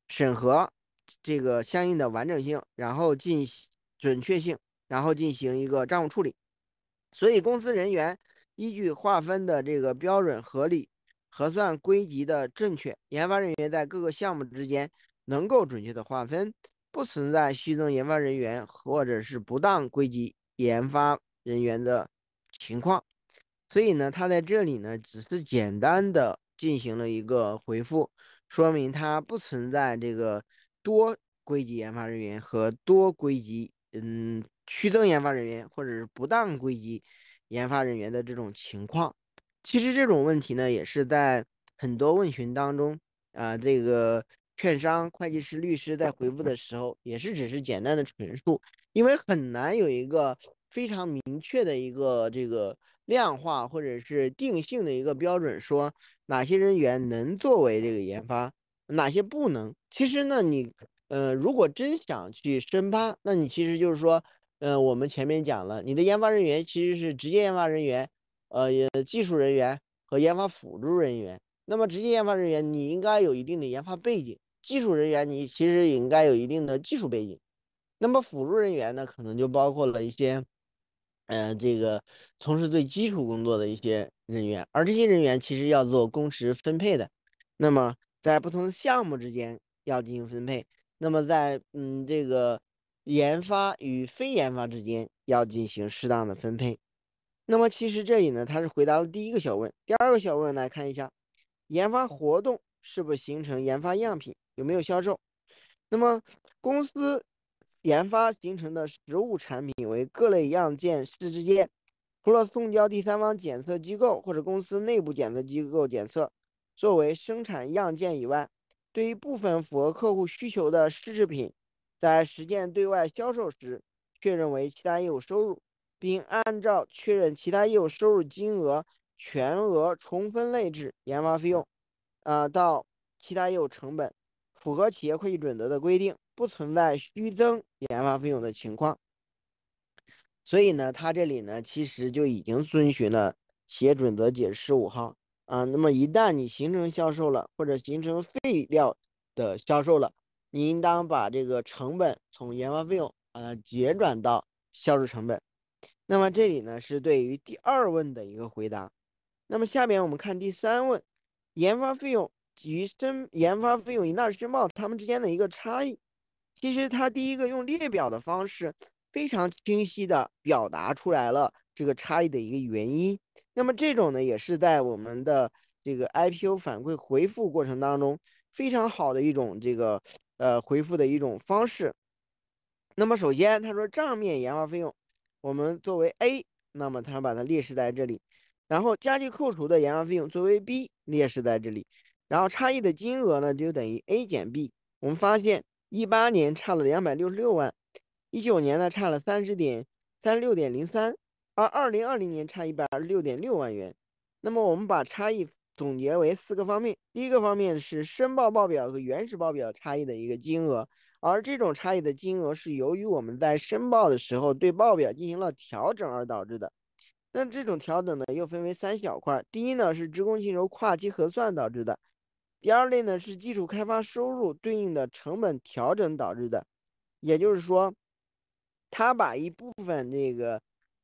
审核这个相应的完整性，然后进行准确性，然后进行一个账务处理。所以公司人员。依据划分的这个标准合理，核算归集的正确，研发人员在各个项目之间能够准确的划分，不存在虚增研发人员或者是不当归集研发人员的情况。所以呢，他在这里呢只是简单的进行了一个回复，说明他不存在这个多归集研发人员和多归集嗯虚增研发人员或者是不当归集。研发人员的这种情况，其实这种问题呢，也是在很多问询当中啊，这个券商、会计师、律师在回复的时候，也是只是简单的陈述，因为很难有一个非常明确的一个这个量化或者是定性的一个标准，说哪些人员能作为这个研发，哪些不能。其实呢，你呃，如果真想去深扒，那你其实就是说。嗯，我们前面讲了，你的研发人员其实是直接研发人员，呃，技术人员和研发辅助人员。那么直接研发人员，你应该有一定的研发背景；技术人员，你其实也应该有一定的技术背景。那么辅助人员呢，可能就包括了一些，呃，这个从事最基础工作的一些人员，而这些人员其实要做工时分配的。那么在不同的项目之间要进行分配。那么在嗯这个。研发与非研发之间要进行适当的分配。那么，其实这里呢，他是回答了第一个小问。第二个小问来看一下，研发活动是不是形成研发样品，有没有销售。那么公司研发形成的实物产品为各类样件试制件，除了送交第三方检测机构或者公司内部检测机构检测，作为生产样件以外，对于部分符合客户需求的试制品，在实践对外销售时，确认为其他业务收入，并按照确认其他业务收入金额全额重分类至研发费用，啊到其他业务成本。符合企业会计准则的规定，不存在虚增研发费用的情况。所以呢，它这里呢，其实就已经遵循了企业准则解释十五号啊。那么一旦你形成销售了，或者形成废料的销售了，你应当把这个成本从研发费用啊结转到销售成本。那么这里呢，是对于第二问的一个回答。那么下面我们看第三问，研发费用。与申研发费用与纳税申报它们之间的一个差异，其实它第一个用列表的方式非常清晰的表达出来了这个差异的一个原因。那么这种呢，也是在我们的这个 IPO 反馈回复过程当中非常好的一种这个呃回复的一种方式。那么首先他说账面研发费用我们作为 A，那么他把它列示在这里，然后加计扣除的研发费用作为 B 列示在这里。然后差异的金额呢，就等于 A 减 B。我们发现一八年差了两百六十六万，一九年呢差了三十点三十六点零三，而二零二零年差一百二十六点六万元。那么我们把差异总结为四个方面。第一个方面是申报报表和原始报表差异的一个金额，而这种差异的金额是由于我们在申报的时候对报表进行了调整而导致的。那这种调整呢又分为三小块。第一呢是职工薪酬跨期核算导致的。第二类呢是基础开发收入对应的成本调整导致的，也就是说，他把一部分这个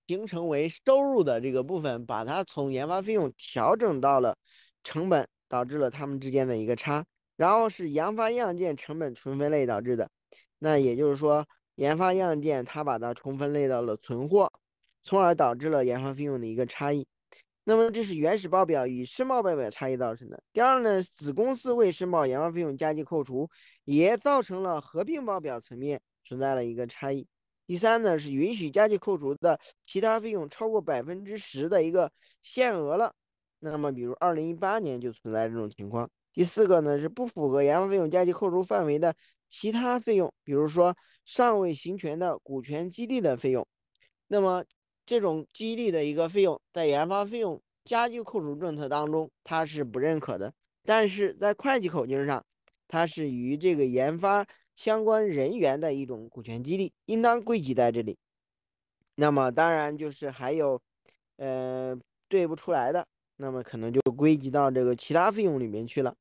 形成为收入的这个部分，把它从研发费用调整到了成本，导致了它们之间的一个差。然后是研发样件成本重分类导致的，那也就是说，研发样件它把它重分类到了存货，从而导致了研发费用的一个差异。那么这是原始报表与申报报表差异造成的。第二呢，子公司未申报研发费用加计扣除，也造成了合并报表层面存在了一个差异。第三呢，是允许加计扣除的其他费用超过百分之十的一个限额了。那么比如二零一八年就存在这种情况。第四个呢，是不符合研发费用加计扣除范围的其他费用，比如说尚未行权的股权激励的费用。那么这种激励的一个费用，在研发费用加计扣除政策当中，它是不认可的。但是在会计口径上，它是与这个研发相关人员的一种股权激励，应当归集在这里。那么当然就是还有，呃，对不出来的，那么可能就归集到这个其他费用里面去了。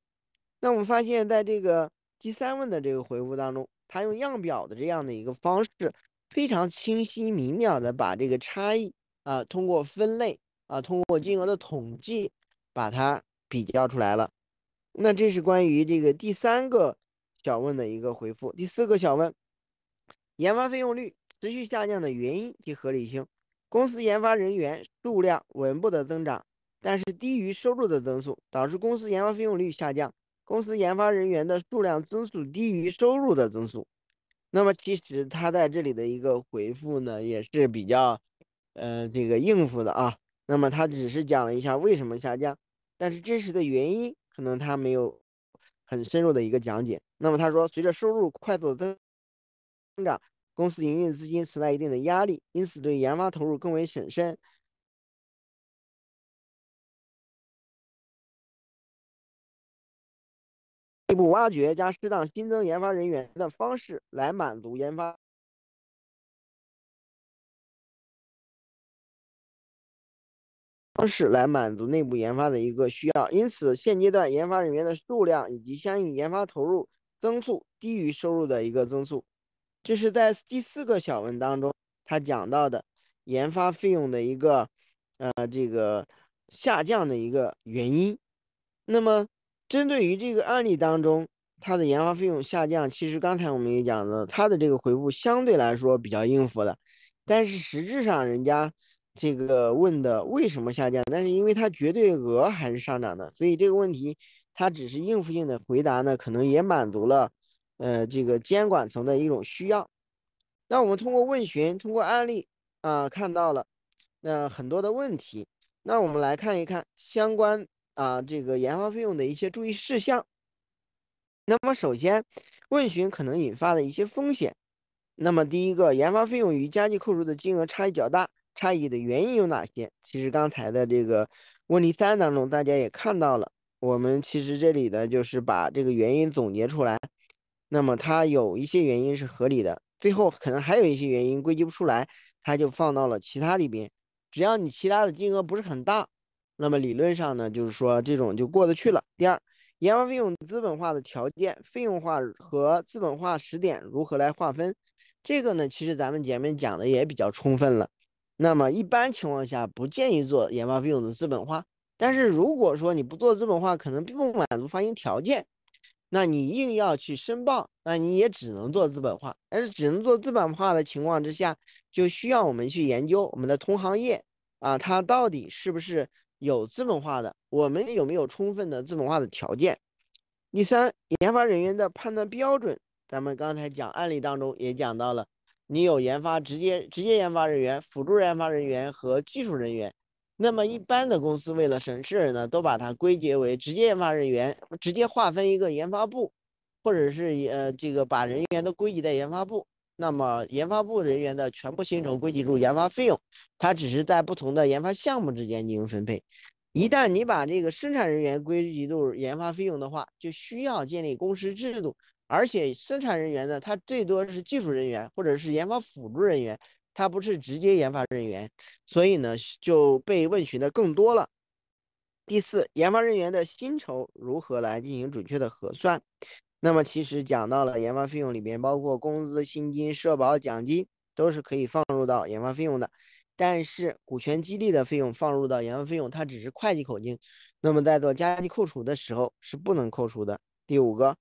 那我们发现，在这个第三问的这个回复当中，他用样表的这样的一个方式。非常清晰明了的把这个差异啊，通过分类啊，通过金额的统计，把它比较出来了。那这是关于这个第三个小问的一个回复。第四个小问，研发费用率持续下降的原因及合理性。公司研发人员数量稳步的增长，但是低于收入的增速，导致公司研发费用率下降。公司研发人员的数量增速低于收入的增速。那么其实他在这里的一个回复呢，也是比较，呃，这个应付的啊。那么他只是讲了一下为什么下降，但是真实的原因可能他没有很深入的一个讲解。那么他说，随着收入快速增增长，公司营运资金存在一定的压力，因此对研发投入更为审慎。内部挖掘加适当新增研发人员的方式来满足研发方式来满足内部研发的一个需要，因此现阶段研发人员的数量以及相应研发投入增速低于收入的一个增速，这是在第四个小问当中他讲到的研发费用的一个呃这个下降的一个原因，那么。针对于这个案例当中，它的研发费用下降，其实刚才我们也讲了，它的这个回复相对来说比较应付的，但是实质上人家这个问的为什么下降，但是因为它绝对额还是上涨的，所以这个问题它只是应付性的回答呢，可能也满足了呃这个监管层的一种需要。那我们通过问询，通过案例啊，看到了那很多的问题。那我们来看一看相关啊这个研发费用的一些注意事项。那么首先，问询可能引发的一些风险。那么第一个，研发费用与加计扣除的金额差异较大，差异的原因有哪些？其实刚才的这个问题三当中，大家也看到了，我们其实这里呢就是把这个原因总结出来。那么它有一些原因是合理的，最后可能还有一些原因归集不出来，它就放到了其他里边。只要你其他的金额不是很大，那么理论上呢，就是说这种就过得去了。第二，研发费用资本化的条件、费用化和资本化时点如何来划分？这个呢，其实咱们前面讲的也比较充分了。那么一般情况下不建议做研发费用的资本化，但是如果说你不做资本化，可能并不满足发行条件。那你硬要去申报，那你也只能做资本化，而是只能做资本化的情况之下，就需要我们去研究我们的同行业啊，它到底是不是有资本化的，我们有没有充分的资本化的条件。第三，研发人员的判断标准，咱们刚才讲案例当中也讲到了，你有研发直接直接研发人员、辅助研发人员和技术人员。那么一般的公司为了省事呢，都把它归结为直接研发人员，直接划分一个研发部，或者是呃这个把人员都归集在研发部。那么研发部人员的全部薪酬归集入研发费用，它只是在不同的研发项目之间进行分配。一旦你把这个生产人员归集入研发费用的话，就需要建立公司制度，而且生产人员呢，它最多是技术人员或者是研发辅助人员。他不是直接研发人员，所以呢就被问询的更多了。第四，研发人员的薪酬如何来进行准确的核算？那么其实讲到了研发费用里边，包括工资、薪金、社保、奖金都是可以放入到研发费用的。但是股权激励的费用放入到研发费用，它只是会计口径，那么在做加计扣除的时候是不能扣除的。第五个，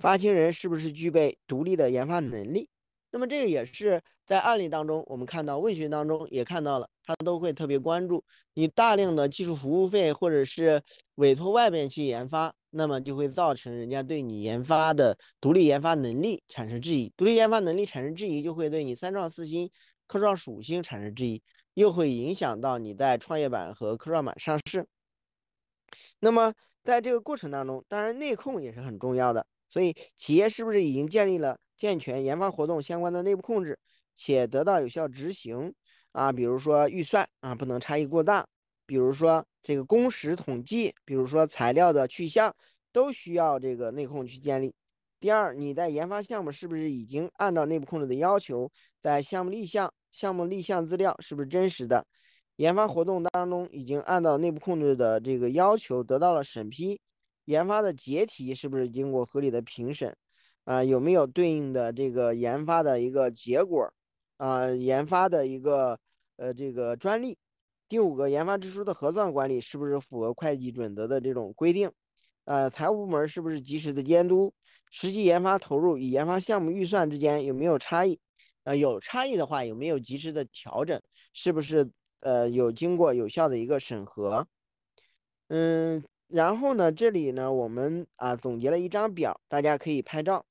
发行人是不是具备独立的研发能力？那么这个也是在案例当中，我们看到问询当中也看到了，他都会特别关注你大量的技术服务费或者是委托外边去研发，那么就会造成人家对你研发的独立研发能力产生质疑，独立研发能力产生质疑，就会对你三创四新、科创属性产生质疑，又会影响到你在创业板和科创板上市。那么在这个过程当中，当然内控也是很重要的，所以企业是不是已经建立了？健全研发活动相关的内部控制，且得到有效执行啊，比如说预算啊不能差异过大，比如说这个工时统计，比如说材料的去向，都需要这个内控去建立。第二，你在研发项目是不是已经按照内部控制的要求，在项目立项、项目立项资料是不是真实的？研发活动当中已经按照内部控制的这个要求得到了审批，研发的结题是不是经过合理的评审？啊，有没有对应的这个研发的一个结果？啊，研发的一个呃这个专利。第五个，研发支出的核算管理是不是符合会计准则的这种规定？呃，财务部门是不是及时的监督？实际研发投入与研发项目预算之间有没有差异？呃，有差异的话，有没有及时的调整？是不是呃有经过有效的一个审核？嗯，然后呢，这里呢，我们啊总结了一张表，大家可以拍照。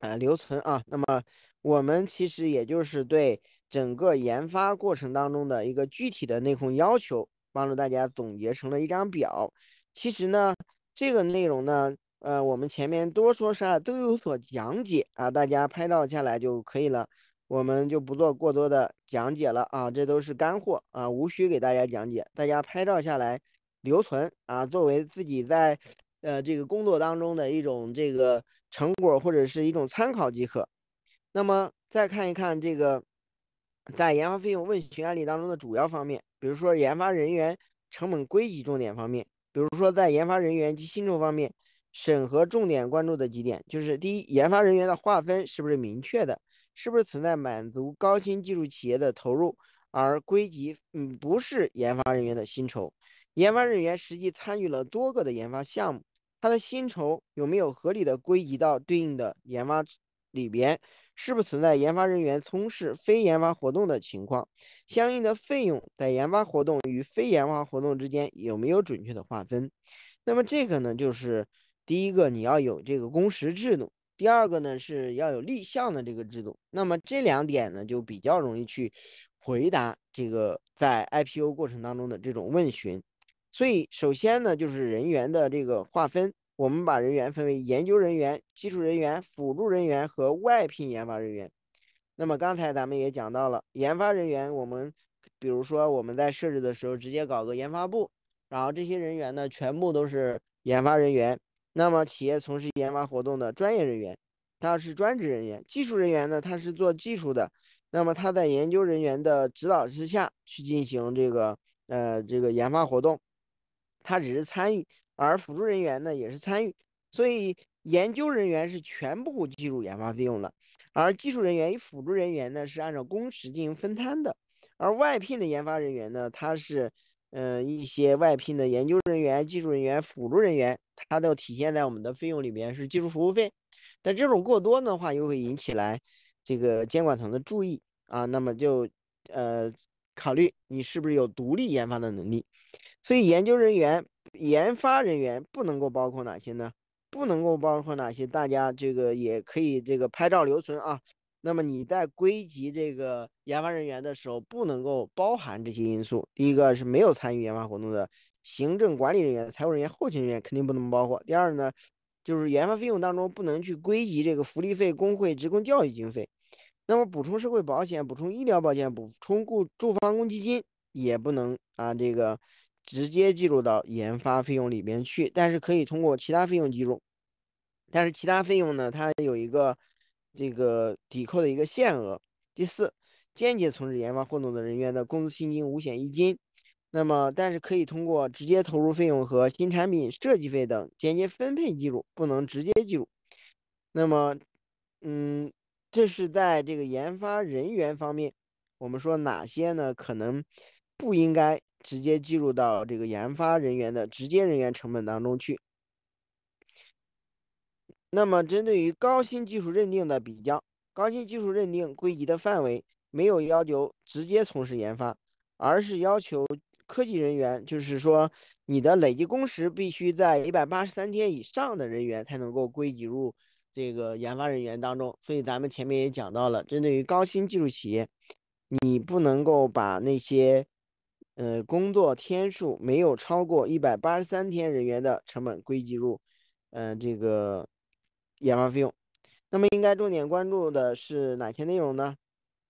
啊，留存啊。那么我们其实也就是对整个研发过程当中的一个具体的内控要求，帮助大家总结成了一张表。其实呢，这个内容呢，呃，我们前面多说啥都有所讲解啊，大家拍照下来就可以了，我们就不做过多的讲解了啊，这都是干货啊，无需给大家讲解，大家拍照下来留存啊，作为自己在。呃，这个工作当中的一种这个成果或者是一种参考即可。那么再看一看这个在研发费用问询案例当中的主要方面，比如说研发人员成本归集重点方面，比如说在研发人员及薪酬方面，审核重点关注的几点就是：第一，研发人员的划分是不是明确的？是不是存在满足高新技术企业的投入而归集？嗯，不是研发人员的薪酬，研发人员实际参与了多个的研发项目。他的薪酬有没有合理的归集到对应的研发里边？是不是存在研发人员从事非研发活动的情况？相应的费用在研发活动与非研发活动之间有没有准确的划分？那么这个呢，就是第一个你要有这个工时制度，第二个呢是要有立项的这个制度。那么这两点呢，就比较容易去回答这个在 IPO 过程当中的这种问询。所以首先呢，就是人员的这个划分，我们把人员分为研究人员、技术人员、辅助人员和外聘研发人员。那么刚才咱们也讲到了研发人员，我们比如说我们在设置的时候直接搞个研发部。然后这些人员呢，全部都是研发人员。那么企业从事研发活动的专业人员，他是专职人员。技术人员呢，他是做技术的。那么他在研究人员的指导之下去进行这个呃这个研发活动，他只是参与。而辅助人员呢，也是参与。所以研究人员是全部计入研发费用的，而技术人员与辅助人员呢是按照工时进行分摊的。而外聘的研发人员呢，他是。嗯，一些外聘的研究人员、技术人员、辅助人员，他都体现在我们的费用里面是技术服务费。但这种过多的话，又会引起来这个监管层的注意啊。那么就呃考虑你是不是有独立研发的能力。所以研究人员、研发人员不能够包括哪些呢？不能够包括哪些？大家这个也可以这个拍照留存啊。那么你在归集这个研发人员的时候，不能够包含这些因素。第一个是没有参与研发活动的行政管理人员、财务人员、后勤人员，肯定不能包括。第二呢，就是研发费用当中不能去归集这个福利费、工会、职工教育经费。那么补充社会保险、补充医疗保险、补充雇住房公积金也不能啊，这个直接计入到研发费用里边去，但是可以通过其他费用计入。但是其他费用呢，它有一个。这个抵扣的一个限额。第四，间接从事研发活动的人员的工资薪金五险一金，那么但是可以通过直接投入费用和新产品设计费等间接分配计入，不能直接计入。那么，嗯，这是在这个研发人员方面，我们说哪些呢？可能不应该直接计入到这个研发人员的直接人员成本当中去。那么，针对于高新技术认定的比较，高新技术认定归集的范围没有要求直接从事研发，而是要求科技人员，就是说你的累计工时必须在一百八十三天以上的人员才能够归集入这个研发人员当中。所以咱们前面也讲到了，针对于高新技术企业，你不能够把那些呃工作天数没有超过一百八十三天人员的成本归集入，嗯，这个。研发费用，那么应该重点关注的是哪些内容呢？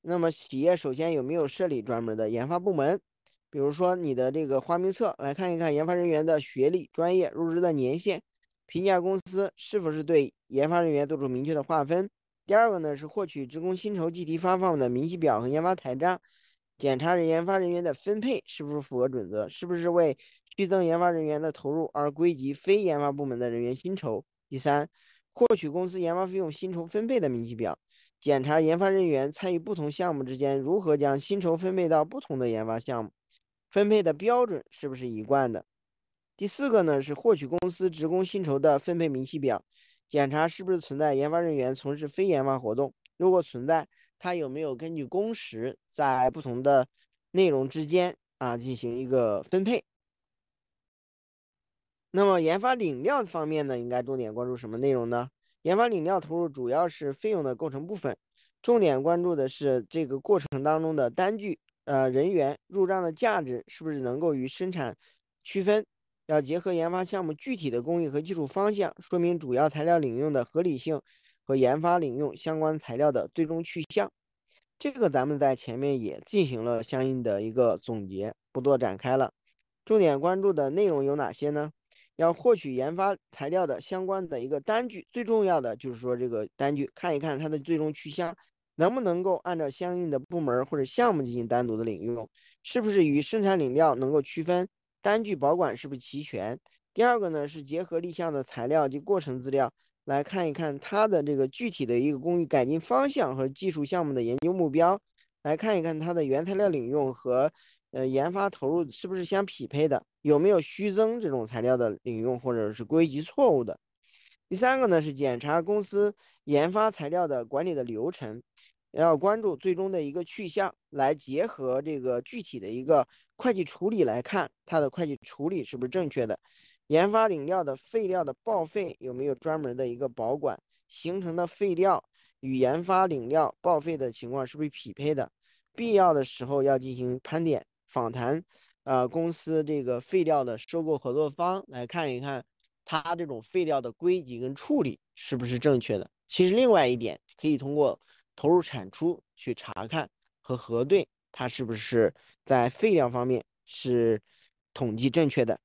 那么企业首先有没有设立专门的研发部门？比如说你的这个花名册来看一看研发人员的学历、专业、入职的年限，评价公司是否是对研发人员做出明确的划分。第二个呢是获取职工薪酬计提发放的明细表和研发台账，检查研发人员的分配是不是符合准则，是不是为剧增研发人员的投入而归集非研发部门的人员薪酬。第三。获取公司研发费用薪酬分配的明细表，检查研发人员参与不同项目之间如何将薪酬分配到不同的研发项目，分配的标准是不是一贯的？第四个呢是获取公司职工薪酬的分配明细表，检查是不是存在研发人员从事非研发活动，如果存在，它有没有根据工时在不同的内容之间啊进行一个分配？那么研发领料方面呢，应该重点关注什么内容呢？研发领料投入主要是费用的构成部分，重点关注的是这个过程当中的单据、呃人员入账的价值是不是能够与生产区分，要结合研发项目具体的工艺和技术方向，说明主要材料领用的合理性和研发领用相关材料的最终去向。这个咱们在前面也进行了相应的一个总结，不多展开了。重点关注的内容有哪些呢？要获取研发材料的相关的一个单据，最重要的就是说这个单据看一看它的最终去向，能不能够按照相应的部门或者项目进行单独的领用，是不是与生产领料能够区分，单据保管是不是齐全。第二个呢是结合立项的材料及过程资料来看一看它的这个具体的一个工艺改进方向和技术项目的研究目标，来看一看它的原材料领用和。呃，研发投入是不是相匹配的？有没有虚增这种材料的领用，或者是归集错误的？第三个呢是检查公司研发材料的管理的流程，要关注最终的一个去向，来结合这个具体的一个会计处理来看，它的会计处理是不是正确的？研发领料的废料的报废有没有专门的一个保管？形成的废料与研发领料报废的情况是不是匹配的？必要的时候要进行盘点访谈，呃，公司这个废料的收购合作方来看一看，它这种废料的归集跟处理是不是正确的。其实另外一点可以通过投入产出去查看和核对，它是不是在废料方面是统计正确的。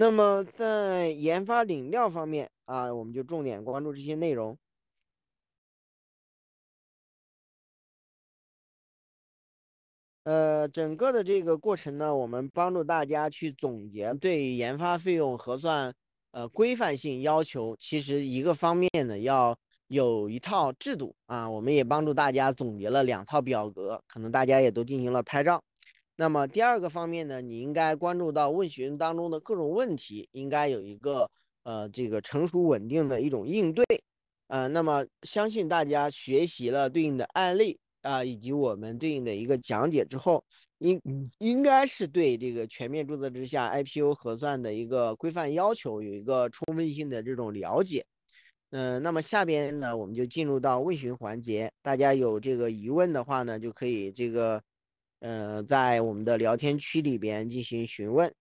那么在研发领料方面啊，我们就重点关注这些内容。呃，整个的这个过程呢，我们帮助大家去总结对研发费用核算呃规范性要求。其实一个方面呢，要有一套制度啊，我们也帮助大家总结了两套表格，可能大家也都进行了拍照。那么第二个方面呢，你应该关注到问询当中的各种问题，应该有一个呃这个成熟稳定的一种应对。呃，那么相信大家学习了对应的案例。啊，以及我们对应的一个讲解之后，应应该是对这个全面注册之下 IPO 核算的一个规范要求有一个充分性的这种了解。嗯，那么下边呢，我们就进入到问询环节。大家有这个疑问的话呢，就可以这个呃在我们的聊天区里边进行询问。